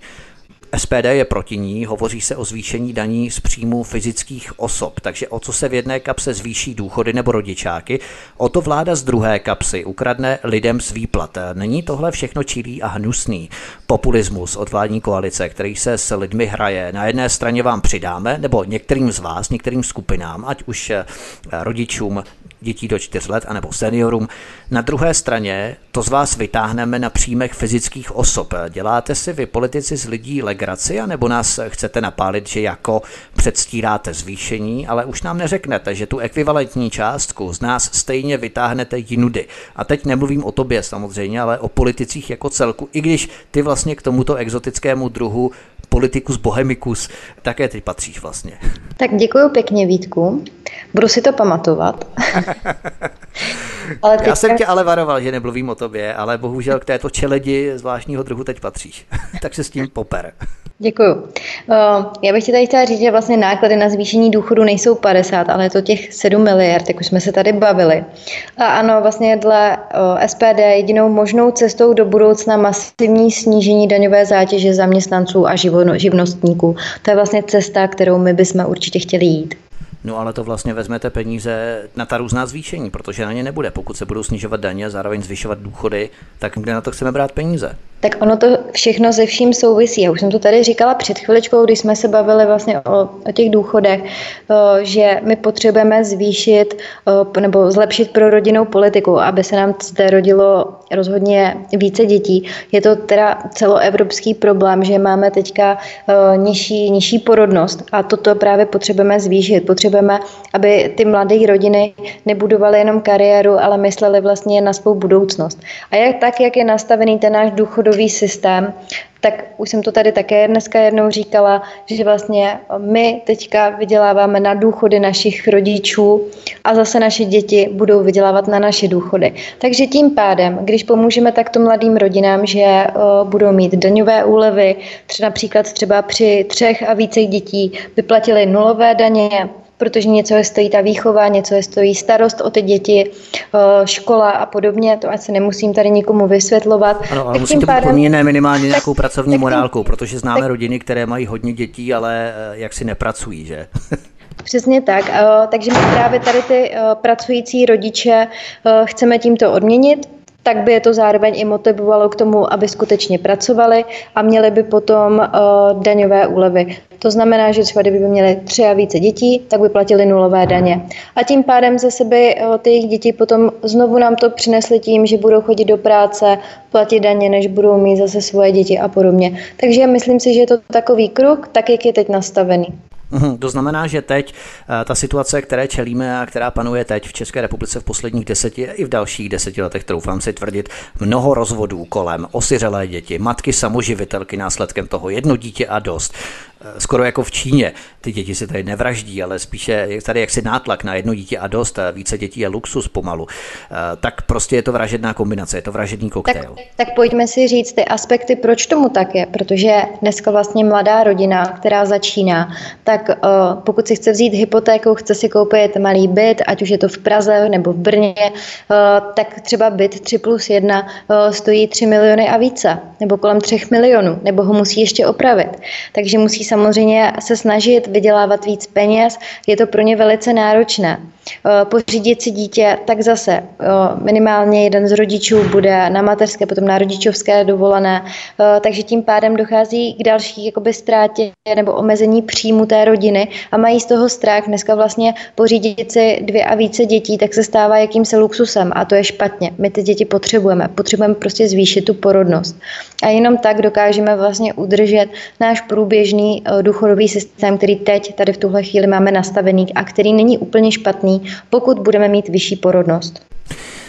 SPD je proti ní, hovoří se o zvýšení daní z příjmu fyzických osob, takže o co se v jedné kapse zvýší důchody nebo rodičáky, o to vláda z druhé kapsy ukradne lidem z výplat. Není tohle všechno čilý a hnusný populismus od vládní koalice, který se s lidmi hraje. Na jedné straně vám přidáme, nebo některým z vás, některým skupinám, ať už eh, rodičům dětí do 4 let anebo seniorům. Na druhé straně to z vás vytáhneme na příjmech fyzických osob. Děláte si vy politici z lidí legraci, anebo nás chcete napálit, že jako předstíráte zvýšení, ale už nám neřeknete, že tu ekvivalentní částku z nás stejně vytáhnete jinudy. A teď nemluvím o tobě samozřejmě, ale o politicích jako celku, i když ty vlastně k tomuto exotickému druhu politikus bohemikus také ty patříš vlastně. Tak děkuji pěkně Vítku, budu si to pamatovat. ale teďka... Já jsem tě ale varoval, že nemluvím o tobě, ale bohužel k této čeledi zvláštního druhu teď patříš. tak se s tím poper. Děkuju. Já bych ti tady chtěla říct, že vlastně náklady na zvýšení důchodu nejsou 50, ale je to těch 7 miliard, jak už jsme se tady bavili. A ano, vlastně dle SPD jedinou možnou cestou do budoucna masivní snížení daňové zátěže zaměstnanců a živnostníků. To je vlastně cesta, kterou my bychom určitě chtěli jít. No ale to vlastně vezmete peníze na ta různá zvýšení, protože na ně nebude. Pokud se budou snižovat daně a zároveň zvyšovat důchody, tak kde na to chceme brát peníze? Tak ono to všechno se vším souvisí. Já už jsem to tady říkala před chviličkou, když jsme se bavili vlastně o, o těch důchodech, že my potřebujeme zvýšit nebo zlepšit pro rodinnou politiku, aby se nám zde rodilo rozhodně více dětí. Je to teda celoevropský problém, že máme teďka nižší, nižší porodnost a toto právě potřebujeme zvýšit. Potřebujeme, aby ty mladé rodiny nebudovaly jenom kariéru, ale mysleli vlastně na svou budoucnost. A jak tak, jak je nastavený ten náš důchod důchodový systém, tak už jsem to tady také dneska jednou říkala, že vlastně my teďka vyděláváme na důchody našich rodičů a zase naše děti budou vydělávat na naše důchody. Takže tím pádem, když pomůžeme takto mladým rodinám, že budou mít daňové úlevy, třeba například třeba při třech a více dětí vyplatili nulové daně, protože něco je stojí ta výchova, něco je stojí starost o ty děti, eh, škola a podobně, to asi nemusím tady nikomu vysvětlovat. Ano, ale musíte pádem... být poměrné minimálně nějakou tak, pracovní tak, morálkou, protože známe tak, rodiny, které mají hodně dětí, ale eh, jak si nepracují, že? Přesně tak. Eh, takže my právě tady ty pracující rodiče chceme tímto odměnit, tak by je to zároveň i motivovalo k tomu, aby skutečně pracovali a měli by potom uh, daňové úlevy. To znamená, že třeba kdyby měli tři a více dětí, tak by platili nulové daně. A tím pádem zase by uh, ty jejich děti potom znovu nám to přinesly tím, že budou chodit do práce, platit daně, než budou mít zase svoje děti a podobně. Takže myslím si, že je to takový kruh, tak jak je teď nastavený. Mhm, to znamená, že teď eh, ta situace, které čelíme a která panuje teď v České republice v posledních deseti i v dalších deseti letech, troufám si tvrdit, mnoho rozvodů kolem, osiřelé děti, matky samoživitelky následkem toho, jedno dítě a dost. Eh, skoro jako v Číně. Ty děti se tady nevraždí, ale spíše je tady jaksi nátlak na jedno dítě a dost, více dětí je luxus pomalu. Eh, tak prostě je to vražedná kombinace, je to vražedný koktejl. Tak, tak pojďme si říct ty aspekty, proč tomu tak je, protože dneska vlastně mladá rodina, která začíná, tak uh, pokud si chce vzít hypotéku, chce si koupit malý byt, ať už je to v Praze nebo v Brně, tak třeba byt 3 plus 1 uh, stojí 3 miliony a více, nebo kolem 3 milionů, nebo ho musí ještě opravit. Takže musí samozřejmě se snažit vydělávat víc peněz, je to pro ně velice náročné. Eh, pořídit si dítě, tak zase eh, minimálně jeden z rodičů bude na mateřské, potom na rodičovské dovolené, eh, takže tím pádem dochází k další jakoby ztrátě nebo omezení příjmu té rodiny a mají z toho strach. Dneska vlastně pořídit si dvě a více dětí, tak se stává jakýmsi luxusem a to je špatně. My ty děti potřebujeme, potřebujeme prostě zvýšit tu porodnost. A jenom tak dokážeme vlastně udržet náš průběžný důchodový systém, který teď tady v tuhle chvíli máme nastavený a který není úplně špatný, pokud budeme mít vyšší porodnost.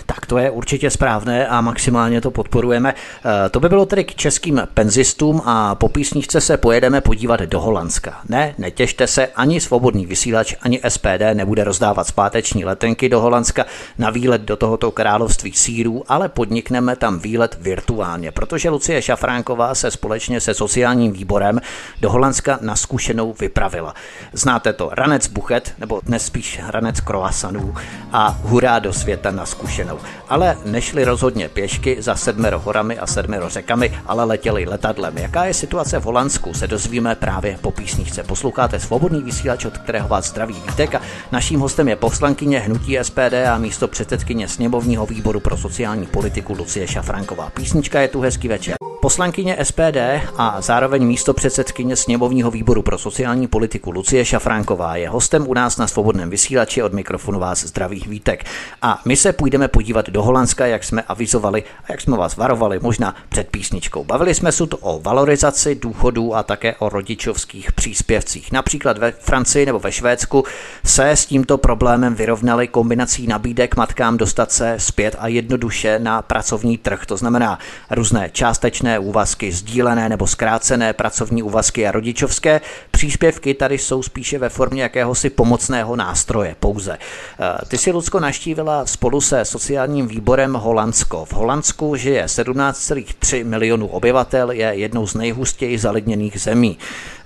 Tak to je určitě správné a maximálně to podporujeme. Eh, to by bylo tedy k českým penzistům a po písničce se pojedeme podívat do Holandska. Ne, netěšte se, ani svobodný vysílač, ani SPD nebude rozdávat zpáteční letenky do Holandska na výlet do tohoto království sírů, ale podnikneme tam výlet virtuálně, protože Lucie Šafránková se společně se sociálním výborem do Holandska na zkušenou vypravila. Znáte to, ranec buchet, nebo dnes spíš ranec kroasanů a hurá do světa na zkušenou ale nešli rozhodně pěšky za sedmero horami a sedmero řekami, ale letěli letadlem. Jaká je situace v Holandsku, se dozvíme právě po písničce. Posloucháte svobodný vysílač, od kterého vás zdraví Vítek a naším hostem je poslankyně Hnutí SPD a místo předsedkyně sněmovního výboru pro sociální politiku Lucie Šafranková. Písnička je tu hezký večer. Poslankyně SPD a zároveň místo předsedkyně sněmovního výboru pro sociální politiku Lucie Šafránková je hostem u nás na svobodném vysílači od mikrofonu vás zdraví Vítek. A my se půjdeme podívat do Holandska, jak jsme avizovali a jak jsme vás varovali, možná před písničkou. Bavili jsme se tu o valorizaci důchodů a také o rodičovských příspěvcích. Například ve Francii nebo ve Švédsku se s tímto problémem vyrovnali kombinací nabídek matkám dostat se zpět a jednoduše na pracovní trh. To znamená různé částečné úvazky, sdílené nebo zkrácené pracovní úvazky a rodičovské příspěvky tady jsou spíše ve formě jakéhosi pomocného nástroje pouze. Eh, ty si, Lucko, naštívila spolu se sociálním výborem Holandsko. V Holandsku žije 17,3 milionů obyvatel, je jednou z nejhustěji zalidněných zemí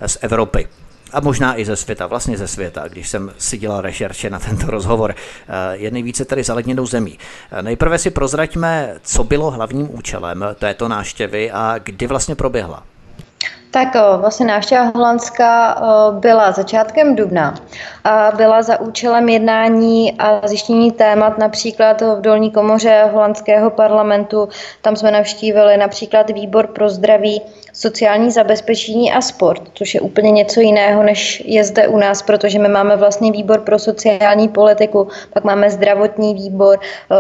z Evropy a možná i ze světa, vlastně ze světa, když jsem si dělal rešerše na tento rozhovor, eh, je nejvíce tady zaledněnou zemí. Eh, nejprve si prozraďme, co bylo hlavním účelem této náštěvy a kdy vlastně proběhla. Tak vlastně návštěva Holandska byla začátkem dubna a byla za účelem jednání a zjištění témat například v dolní komoře holandského parlamentu. Tam jsme navštívili například výbor pro zdraví, sociální zabezpečení a sport, což je úplně něco jiného, než je zde u nás, protože my máme vlastně výbor pro sociální politiku, pak máme zdravotní výbor,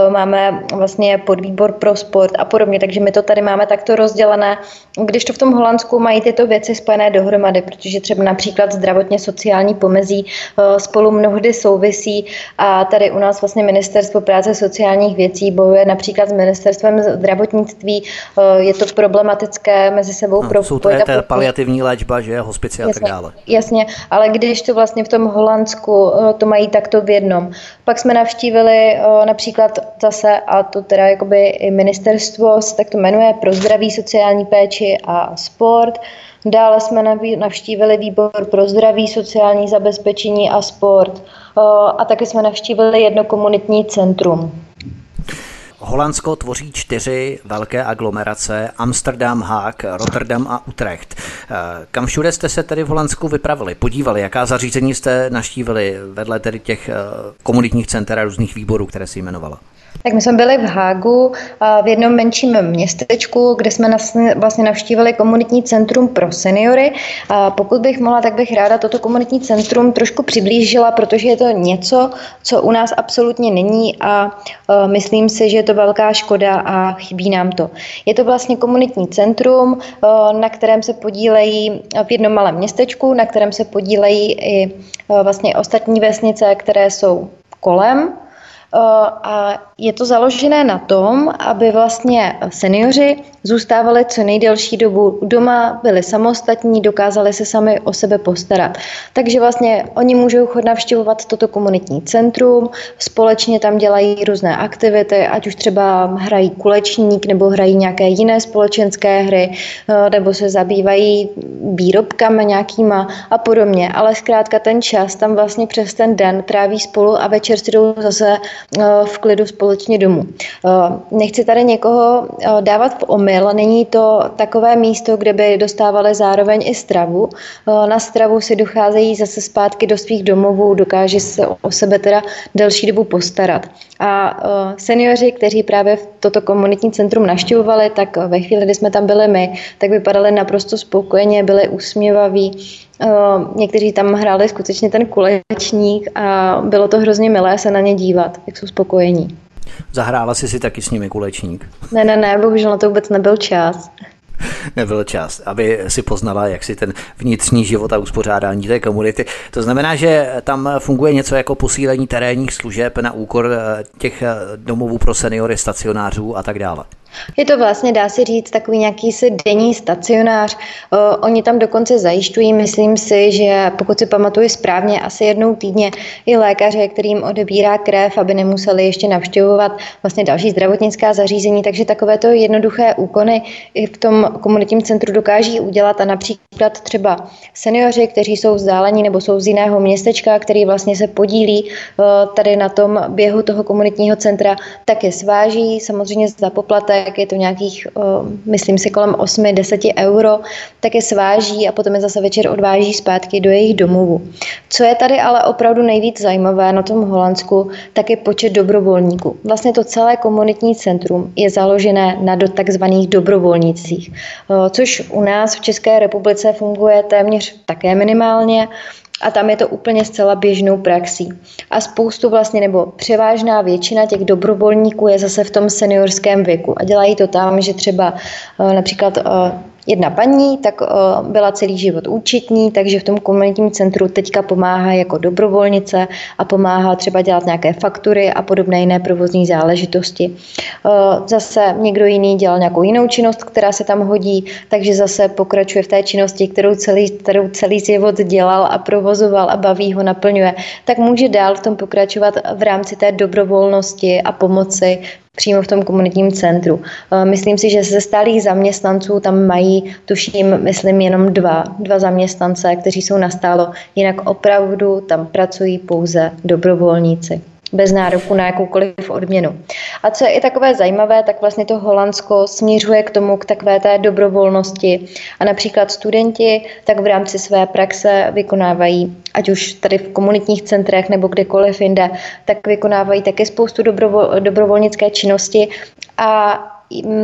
máme vlastně podvýbor pro sport a podobně, takže my to tady máme takto rozdělené. Když to v tom Holandsku mají tyto to věci spojené dohromady, protože třeba například zdravotně sociální pomezí eh, spolu mnohdy souvisí a tady u nás vlastně Ministerstvo práce sociálních věcí bojuje například s Ministerstvem zdravotnictví. Eh, je to problematické mezi sebou. Pro jsou to je paliativní léčba, že hospice a tak dále. Jasně, ale když to vlastně v tom Holandsku to mají takto v jednom. Pak jsme navštívili například zase, a to teda jakoby i ministerstvo se tak to jmenuje, pro zdraví, sociální péči a sport. Dále jsme navštívili výbor pro zdraví, sociální zabezpečení a sport. A taky jsme navštívili jedno komunitní centrum. Holandsko tvoří čtyři velké aglomerace, Amsterdam, Haag, Rotterdam a Utrecht. Kam všude jste se tedy v Holandsku vypravili, podívali, jaká zařízení jste naštívili vedle tedy těch komunitních center a různých výborů, které si jmenovala? Tak my jsme byli v Hágu v jednom menším městečku, kde jsme vlastně navštívili komunitní centrum pro seniory. Pokud bych mohla, tak bych ráda toto komunitní centrum trošku přiblížila, protože je to něco, co u nás absolutně není a myslím si, že je to velká škoda a chybí nám to. Je to vlastně komunitní centrum, na kterém se podílejí v jednom malém městečku, na kterém se podílejí i vlastně ostatní vesnice, které jsou kolem a je to založené na tom, aby vlastně seniori zůstávali co nejdelší dobu doma, byli samostatní, dokázali se sami o sebe postarat. Takže vlastně oni můžou chod navštěvovat toto komunitní centrum, společně tam dělají různé aktivity, ať už třeba hrají kulečník nebo hrají nějaké jiné společenské hry, eh, nebo se zabývají výrobkami nějakýma a podobně. Ale zkrátka ten čas tam vlastně přes ten den tráví spolu a večer si jdou zase eh, v klidu společně domů. Eh, nechci tady někoho dávat v omyl, omyl. Není to takové místo, kde by dostávali zároveň i stravu. Eh, na stravu si docházejí zase zpátky do svých domovů, dokáže se o sebe teda delší dobu postarat. A eh, seniori, kteří právě v toto komunitní centrum naštěvovali, tak ve chvíli, kdy jsme tam byli my, tak vypadali naprosto spokojeně, byli usměvaví. Eh, někteří tam hráli skutečně ten kulečník a bylo to hrozně milé se na ně dívat, jak jsou spokojení. Zahrála jsi si taky s nimi kulečník? Ne, ne, ne, bohužel na to vůbec nebyl čas. Nebyl čas, aby si poznala, jak si ten vnitřní život a uspořádání té komunity. To znamená, že tam funguje něco jako posílení terénních služeb na úkor eh, těch eh, domovů pro seniory, stacionářů a tak dále. Je to vlastně, dá se říct, takový nějaký si denní stacionář. Oni tam dokonce zajišťují, myslím si, že pokud si pamatuju správně, asi jednou týdně i lékaře, kterým odebírá krev, aby nemuseli ještě navštěvovat vlastně další zdravotnická zařízení. Takže takovéto jednoduché úkony i v tom komunitním centru dokáží udělat a například třeba seniori, kteří jsou vzdálení nebo jsou z jiného městečka, který vlastně se podílí tady na tom běhu toho komunitního centra, tak je sváží, samozřejmě za poplatek tak je to nějakých, myslím si, kolem 8-10 euro, tak je sváží a potom je zase večer odváží zpátky do jejich domovů. Co je tady ale opravdu nejvíc zajímavé na tom Holandsku, tak je počet dobrovolníků. Vlastně to celé komunitní centrum je založené na do takzvaných dobrovolnicích, což u nás v České republice funguje téměř také minimálně a tam je to úplně zcela běžnou praxí. A spoustu vlastně, nebo převážná většina těch dobrovolníků je zase v tom seniorském věku a dělají to tam, že třeba eh, například eh, Jedna paní tak uh, byla celý život účetní, takže v tom komunitním centru teďka pomáhá jako dobrovolnice a pomáhá třeba dělat nějaké faktury a podobné jiné provozní záležitosti. Uh, zase někdo jiný dělal nějakou jinou činnost, která se tam hodí, takže zase pokračuje v té činnosti, kterou celý, kterou celý život dělal a provozoval a baví ho, naplňuje, tak může dál v tom pokračovat v rámci té dobrovolnosti a pomoci přímo v tom komunitním centru. Eh, myslím si, že ze stálých zaměstnanců tam mají, tuším, myslím, jenom dva, dva zaměstnance, kteří jsou nastálo, jinak opravdu tam pracují pouze dobrovolníci bez nároku na jakoukoliv odměnu. A co je i takové zajímavé, tak vlastně to Holandsko směřuje k tomu, k takové té dobrovolnosti. A například studenti tak v rámci své praxe vykonávají, ať už tady v komunitních centrech nebo kdekoliv jinde, tak vykonávají také spoustu dobrovol, dobrovolnické činnosti a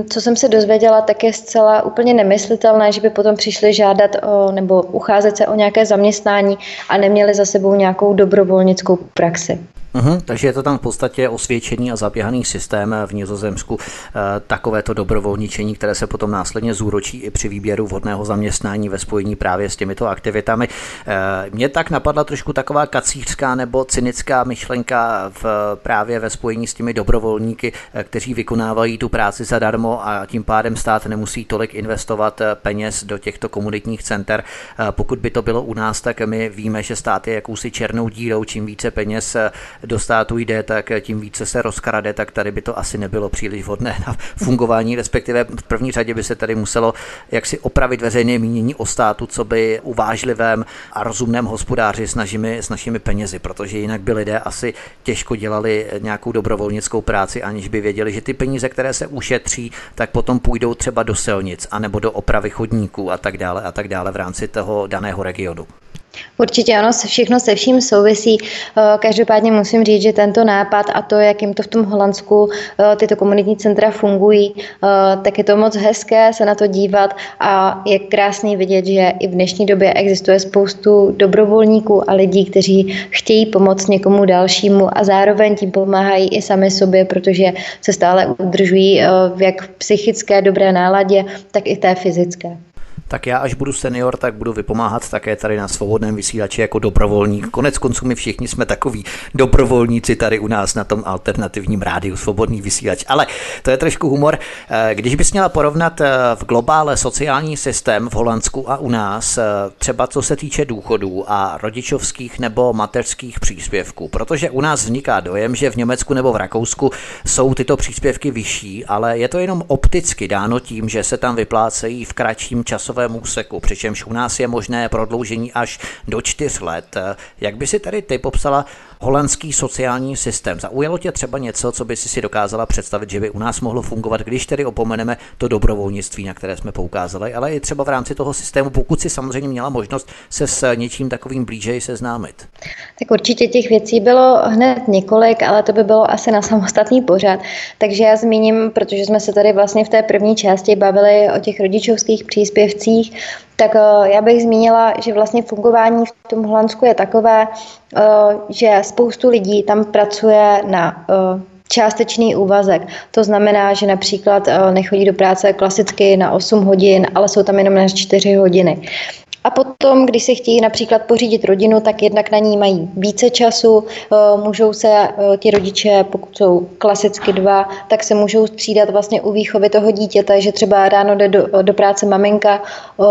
co jsem se dozvěděla, tak je zcela úplně nemyslitelné, že by potom přišli žádat o, nebo ucházet se o nějaké zaměstnání a neměli za sebou nějakou dobrovolnickou praxi. Uhum, takže je to tam v podstatě osvědčený a zaběhaný systém v Nizozemsku, e, takovéto dobrovolničení, které se potom následně zúročí i při výběru vhodného zaměstnání ve spojení právě s těmito aktivitami. E, mě tak napadla trošku taková kacířská nebo cynická myšlenka v, právě ve spojení s těmi dobrovolníky, kteří vykonávají tu práci zadarmo a tím pádem stát nemusí tolik investovat peněz do těchto komunitních center. Pokud by to bylo u nás, tak my víme, že stát je jakousi černou dírou, čím více peněz do státu jde, tak tím více se rozkrade, tak tady by to asi nebylo příliš vhodné na fungování, respektive v první řadě by se tady muselo jaksi opravit veřejné mínění o státu, co by uvážlivém a rozumném hospodáři s našimi, s našimi penězi, protože jinak by lidé asi těžko dělali nějakou dobrovolnickou práci, aniž by věděli, že ty peníze, které se ušetří, tak potom půjdou třeba do silnic, anebo do opravy chodníků a tak dále a tak dále v rámci toho daného regionu. Určitě ano, všechno se vším souvisí. Eh, každopádně musím říct, že tento nápad a to, jak jim to v tom Holandsku eh, tyto komunitní centra fungují, eh, tak je to moc hezké se na to dívat a je krásný vidět, že i v dnešní době existuje spoustu dobrovolníků a lidí, kteří chtějí pomoct někomu dalšímu a zároveň tím pomáhají i sami sobě, protože se stále udržují v jak psychické dobré náladě, tak i té fyzické tak já až budu senior, tak budu vypomáhat také tady na svobodném vysílači jako dobrovolník. Konec konců my všichni jsme takový dobrovolníci tady u nás na tom alternativním rádiu Svobodný vysílač. Ale to je trošku humor. Eh, když bys měla porovnat eh, v globále sociální systém v Holandsku a u nás, eh, třeba co se týče důchodů a rodičovských nebo mateřských příspěvků, protože u nás vzniká dojem, že v Německu nebo v Rakousku jsou tyto příspěvky vyšší, ale je to jenom opticky dáno tím, že se tam vyplácejí v kratším časovém časovém úseku, přičemž u nás je možné prodloužení až do čtyř let. Jak by si tady ty popsala holandský sociální systém? Zaujalo tě třeba něco, co by si si dokázala představit, že by u nás mohlo fungovat, když tedy opomeneme to dobrovolnictví, na které jsme poukázali, ale i třeba v rámci toho systému, pokud si samozřejmě měla možnost se s něčím takovým blíže seznámit? Tak určitě těch věcí bylo hned několik, ale to by bylo asi na samostatný pořad. Takže já zmíním, protože jsme se tady vlastně v té první části bavili o těch rodičovských příspěvcích, tak eh, já bych zmínila, že vlastně fungování v tom Holandsku je takové, že spoustu lidí tam pracuje na eh, částečný úvazek. To znamená, že například nechodí do práce klasicky na 8 hodin, ale jsou tam jenom na 4 hodiny. A potom, když si chtějí například pořídit rodinu, tak jednak na ní mají více času, eh, můžou se eh, ti rodiče, pokud jsou klasicky dva, tak se můžou střídat vlastně u výchovy toho dítěte, že třeba ráno jde do, do práce maminka, eh,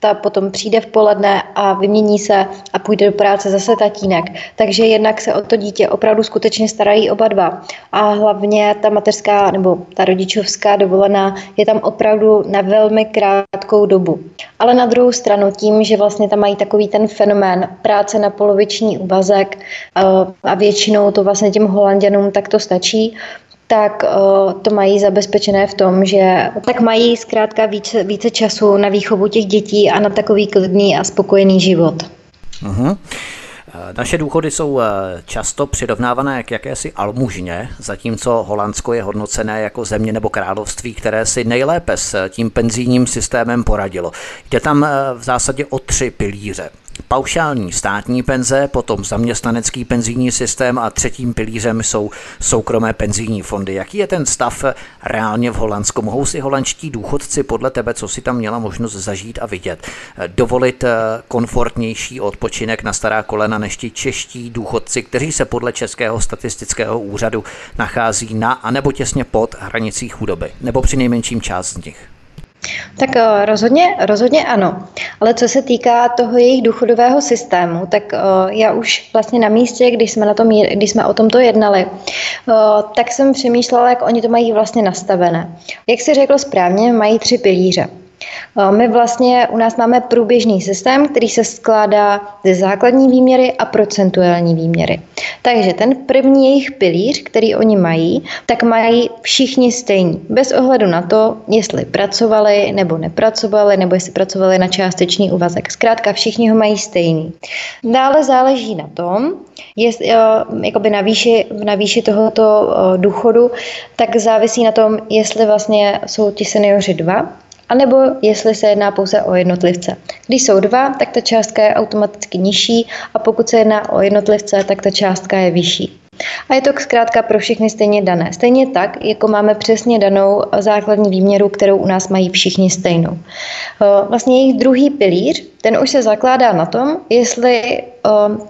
ta potom přijde v poledne a vymění se a půjde do práce zase tatínek. Takže jednak se o to dítě opravdu skutečně starají oba dva. A hlavně ta mateřská nebo ta rodičovská dovolená je tam opravdu na velmi krátkou dobu. Ale na druhou stranu tím, že vlastně tam mají takový ten fenomén práce na poloviční úvazek eh, a většinou to vlastně těm holanděnům tak to stačí, tak uh, to mají zabezpečené v tom, že tak mají zkrátka více, více času na výchovu těch dětí a na takový klidný a spokojený život. Uh-huh. Naše důchody jsou často přirovnávané k jakési almužně, zatímco Holandsko je hodnocené jako země nebo království, které si nejlépe s tím penzijním systémem poradilo. Jde tam v zásadě o tři pilíře paušální státní penze, potom zaměstnanecký penzijní systém a třetím pilířem jsou soukromé penzijní fondy. Jaký je ten stav reálně v Holandsku? Mohou si holandští důchodci podle tebe, co si tam měla možnost zažít a vidět, dovolit eh, komfortnější odpočinek na stará kolena než ti čeští důchodci, kteří se podle Českého statistického úřadu nachází na anebo těsně pod hranicí chudoby, nebo při nejmenším část z nich? Tak eh, rozhodně, rozhodně ano. Ale co se týká toho jejich důchodového systému, tak eh, já už vlastně na místě, když jsme, na tom, když jsme o tomto jednali, eh, tak jsem přemýšlela, jak oni to mají vlastně nastavené. Jak si řekl správně, mají tři pilíře. My vlastně u nás máme průběžný systém, který se skládá ze základní výměry a procentuální výměry. Takže ten první jejich pilíř, který oni mají, tak mají všichni stejný. Bez ohledu na to, jestli pracovali nebo nepracovali, nebo jestli pracovali na částečný úvazek. Zkrátka všichni ho mají stejný. Dále záleží na tom, jest, jakoby na výši, na výši tohoto důchodu, tak závisí na tom, jestli vlastně jsou ti seniori dva, anebo jestli se jedná pouze o jednotlivce. Když jsou dva, tak ta částka je automaticky nižší a pokud se jedná o jednotlivce, tak ta částka je vyšší. A je to zkrátka pro všechny stejně dané. Stejně tak, jako máme přesně danou základní výměru, kterou u nás mají všichni stejnou. Vlastně jejich druhý pilíř, ten už se zakládá na tom, jestli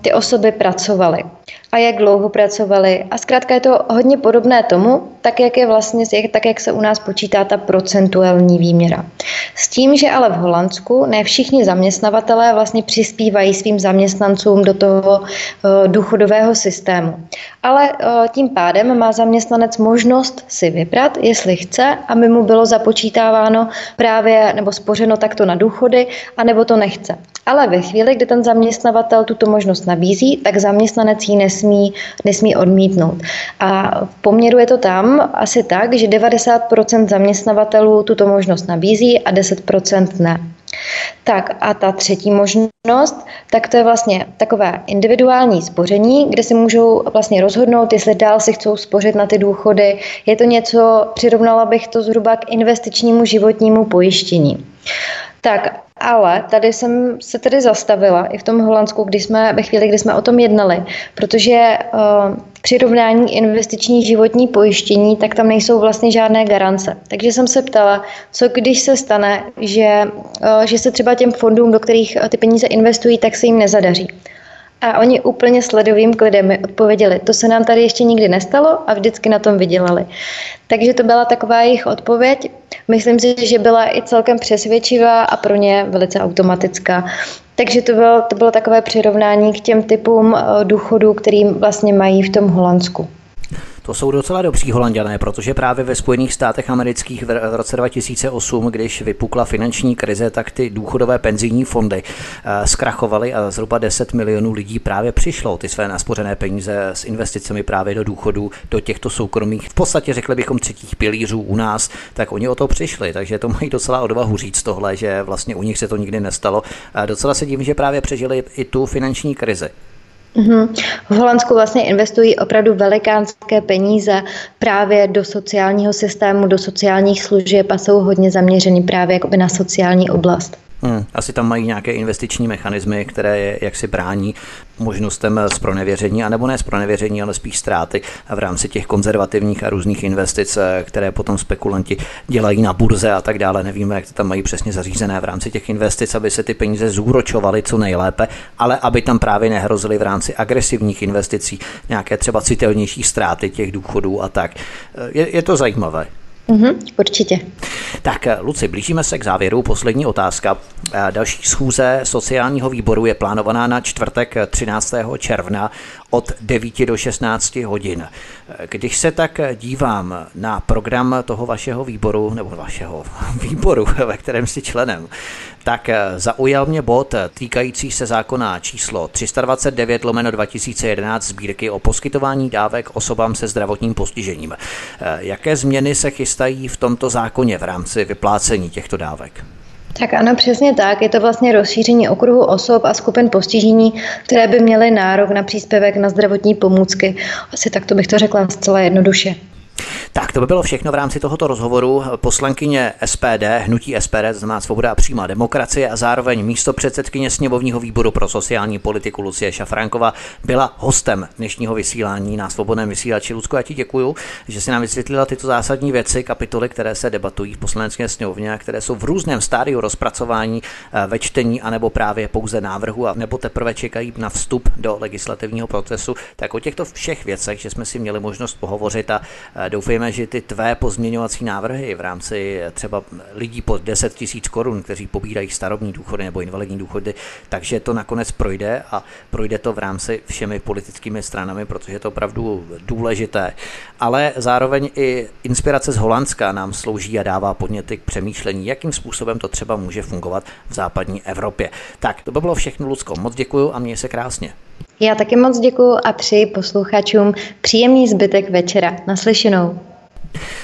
ty osoby pracovaly a jak dlouho pracovali. A zkrátka je to hodně podobné tomu, tak jak je vlastně, tak jak se u nás počítá ta procentuální výměra. S tím, že ale v Holandsku ne všichni zaměstnavatelé vlastně přispívají svým zaměstnancům do toho uh, důchodového systému. Ale uh, tím pádem má zaměstnanec možnost si vybrat, jestli chce, aby mu bylo započítáváno právě nebo spořeno takto na důchody, anebo to nechce. Ale ve chvíli, kdy ten zaměstnavatel tuto možnost nabízí, tak zaměstnanec ji nesmí, nesmí odmítnout. A v poměru je to tam asi tak, že 90% zaměstnavatelů tuto možnost nabízí a 10% ne. Tak a ta třetí možnost, tak to je vlastně takové individuální spoření, kde si můžou vlastně rozhodnout, jestli dál si chcou spořit na ty důchody. Je to něco, přirovnala bych to zhruba k investičnímu životnímu pojištění. Tak ale tady jsem se tedy zastavila i v tom Holandsku, když jsme, ve chvíli, kdy jsme o tom jednali, protože uh, přirovnání investiční životní pojištění, tak tam nejsou vlastně žádné garance. Takže jsem se ptala, co když se stane, že, uh, že se třeba těm fondům, do kterých ty peníze investují, tak se jim nezadaří. A oni úplně sledovým klidem mi odpověděli, to se nám tady ještě nikdy nestalo a vždycky na tom vydělali. Takže to byla taková jejich odpověď. Myslím si, že byla i celkem přesvědčivá a pro ně velice automatická. Takže to bylo, to bylo takové přirovnání k těm typům eh, důchodů, kterým vlastně mají v tom Holandsku. To jsou docela dobří holanděné, protože právě ve Spojených státech amerických v roce 2008, když vypukla finanční krize, tak ty důchodové penzijní fondy eh, zkrachovaly a zhruba 10 milionů lidí právě přišlo ty své naspořené peníze s investicemi právě do důchodu, do těchto soukromých, v podstatě řekli bychom třetích pilířů u nás, tak oni o to přišli, takže to mají docela odvahu říct tohle, že vlastně u nich se to nikdy nestalo. A docela se divím, že právě přežili i tu finanční krizi. Mm-hmm. V Holandsku vlastně investují opravdu velikánské peníze právě do sociálního systému, do sociálních služeb a jsou hodně zaměřeny právě jakoby na sociální oblast. Hmm, asi tam mají nějaké investiční mechanismy, které jak si brání možnostem z pronevěření, anebo ne z pronevěření, ale spíš ztráty v rámci těch konzervativních a různých investic, které potom spekulanti dělají na burze a tak dále. Nevíme, jak to tam mají přesně zařízené v rámci těch investic, aby se ty peníze zúročovaly co nejlépe, ale aby tam právě nehrozily v rámci agresivních investicí nějaké třeba citelnější ztráty těch důchodů a tak. Je, je to zajímavé. Mm-hmm, určitě. Tak, Luci, blížíme se k závěru. Poslední otázka. Další schůze sociálního výboru je plánovaná na čtvrtek 13. června od 9 do 16 hodin. Když se tak dívám na program toho vašeho výboru, nebo vašeho výboru, ve kterém jsi členem, tak zaujal mě bod týkající se zákona číslo 329 lomeno 2011 sbírky o poskytování dávek osobám se zdravotním postižením. Jaké změny se chystají v tomto zákoně v rámci vyplácení těchto dávek? Tak ano, přesně tak. Je to vlastně rozšíření okruhu osob a skupin postižení, které by měly nárok na příspěvek na zdravotní pomůcky. Asi tak to bych to řekla zcela jednoduše. Tak to by bylo všechno v rámci tohoto rozhovoru. Poslankyně SPD, hnutí SPD, znamená Svoboda a přímá demokracie a zároveň místo předsedkyně sněmovního výboru pro sociální politiku Lucie Šafránkova byla hostem dnešního vysílání na svobodném vysílači. Lucko, já ti děkuji, že si nám vysvětlila tyto zásadní věci, kapitoly, které se debatují v poslanecké sněmovně a které jsou v různém stádiu rozpracování eh, ve čtení anebo právě pouze návrhu a nebo teprve čekají na vstup do legislativního procesu. Tak o těchto všech věcech, že jsme si měli možnost pohovořit a eh, doufejme, že ty tvé pozměňovací návrhy v rámci třeba lidí pod 10 tisíc korun, kteří pobírají starobní důchody nebo invalidní důchody, takže to nakonec projde a projde to v rámci všemi politickými stranami, protože je to opravdu důležité. Ale zároveň i inspirace z Holandska nám slouží a dává podněty k přemýšlení, jakým způsobem to třeba může fungovat v západní Evropě. Tak, to by bylo všechno, Lucko. Moc děkuju a měj se krásně. Já taky moc děkuji a přeji posluchačům příjemný zbytek večera. Naslyšenou.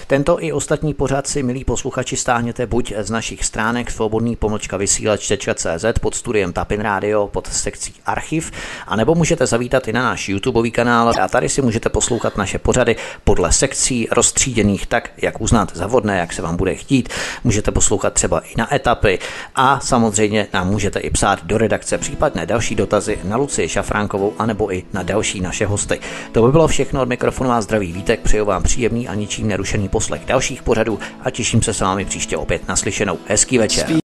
Tento i ostatní pořad si, milí posluchači, stáhněte buď z našich stránek svobodný pomlčka vysílač.cz pod studiem Tapin Radio pod sekcí Archiv, anebo můžete zavítat i na náš YouTubeový kanál a tady si můžete poslouchat naše pořady podle sekcí rozstříděných tak, jak uznáte za vhodné, jak se vám bude chtít. Můžete poslouchat třeba i na etapy a samozřejmě nám můžete i psát do redakce případné další dotazy na Lucii Šafránkovou anebo i na další naše hosty. To by bylo všechno od mikrofonu a zdraví vítek, přeju vám příjemný a ničím nerušený poslech dalších pořadů a těším se s vámi příště opět naslyšenou. Hezký večer.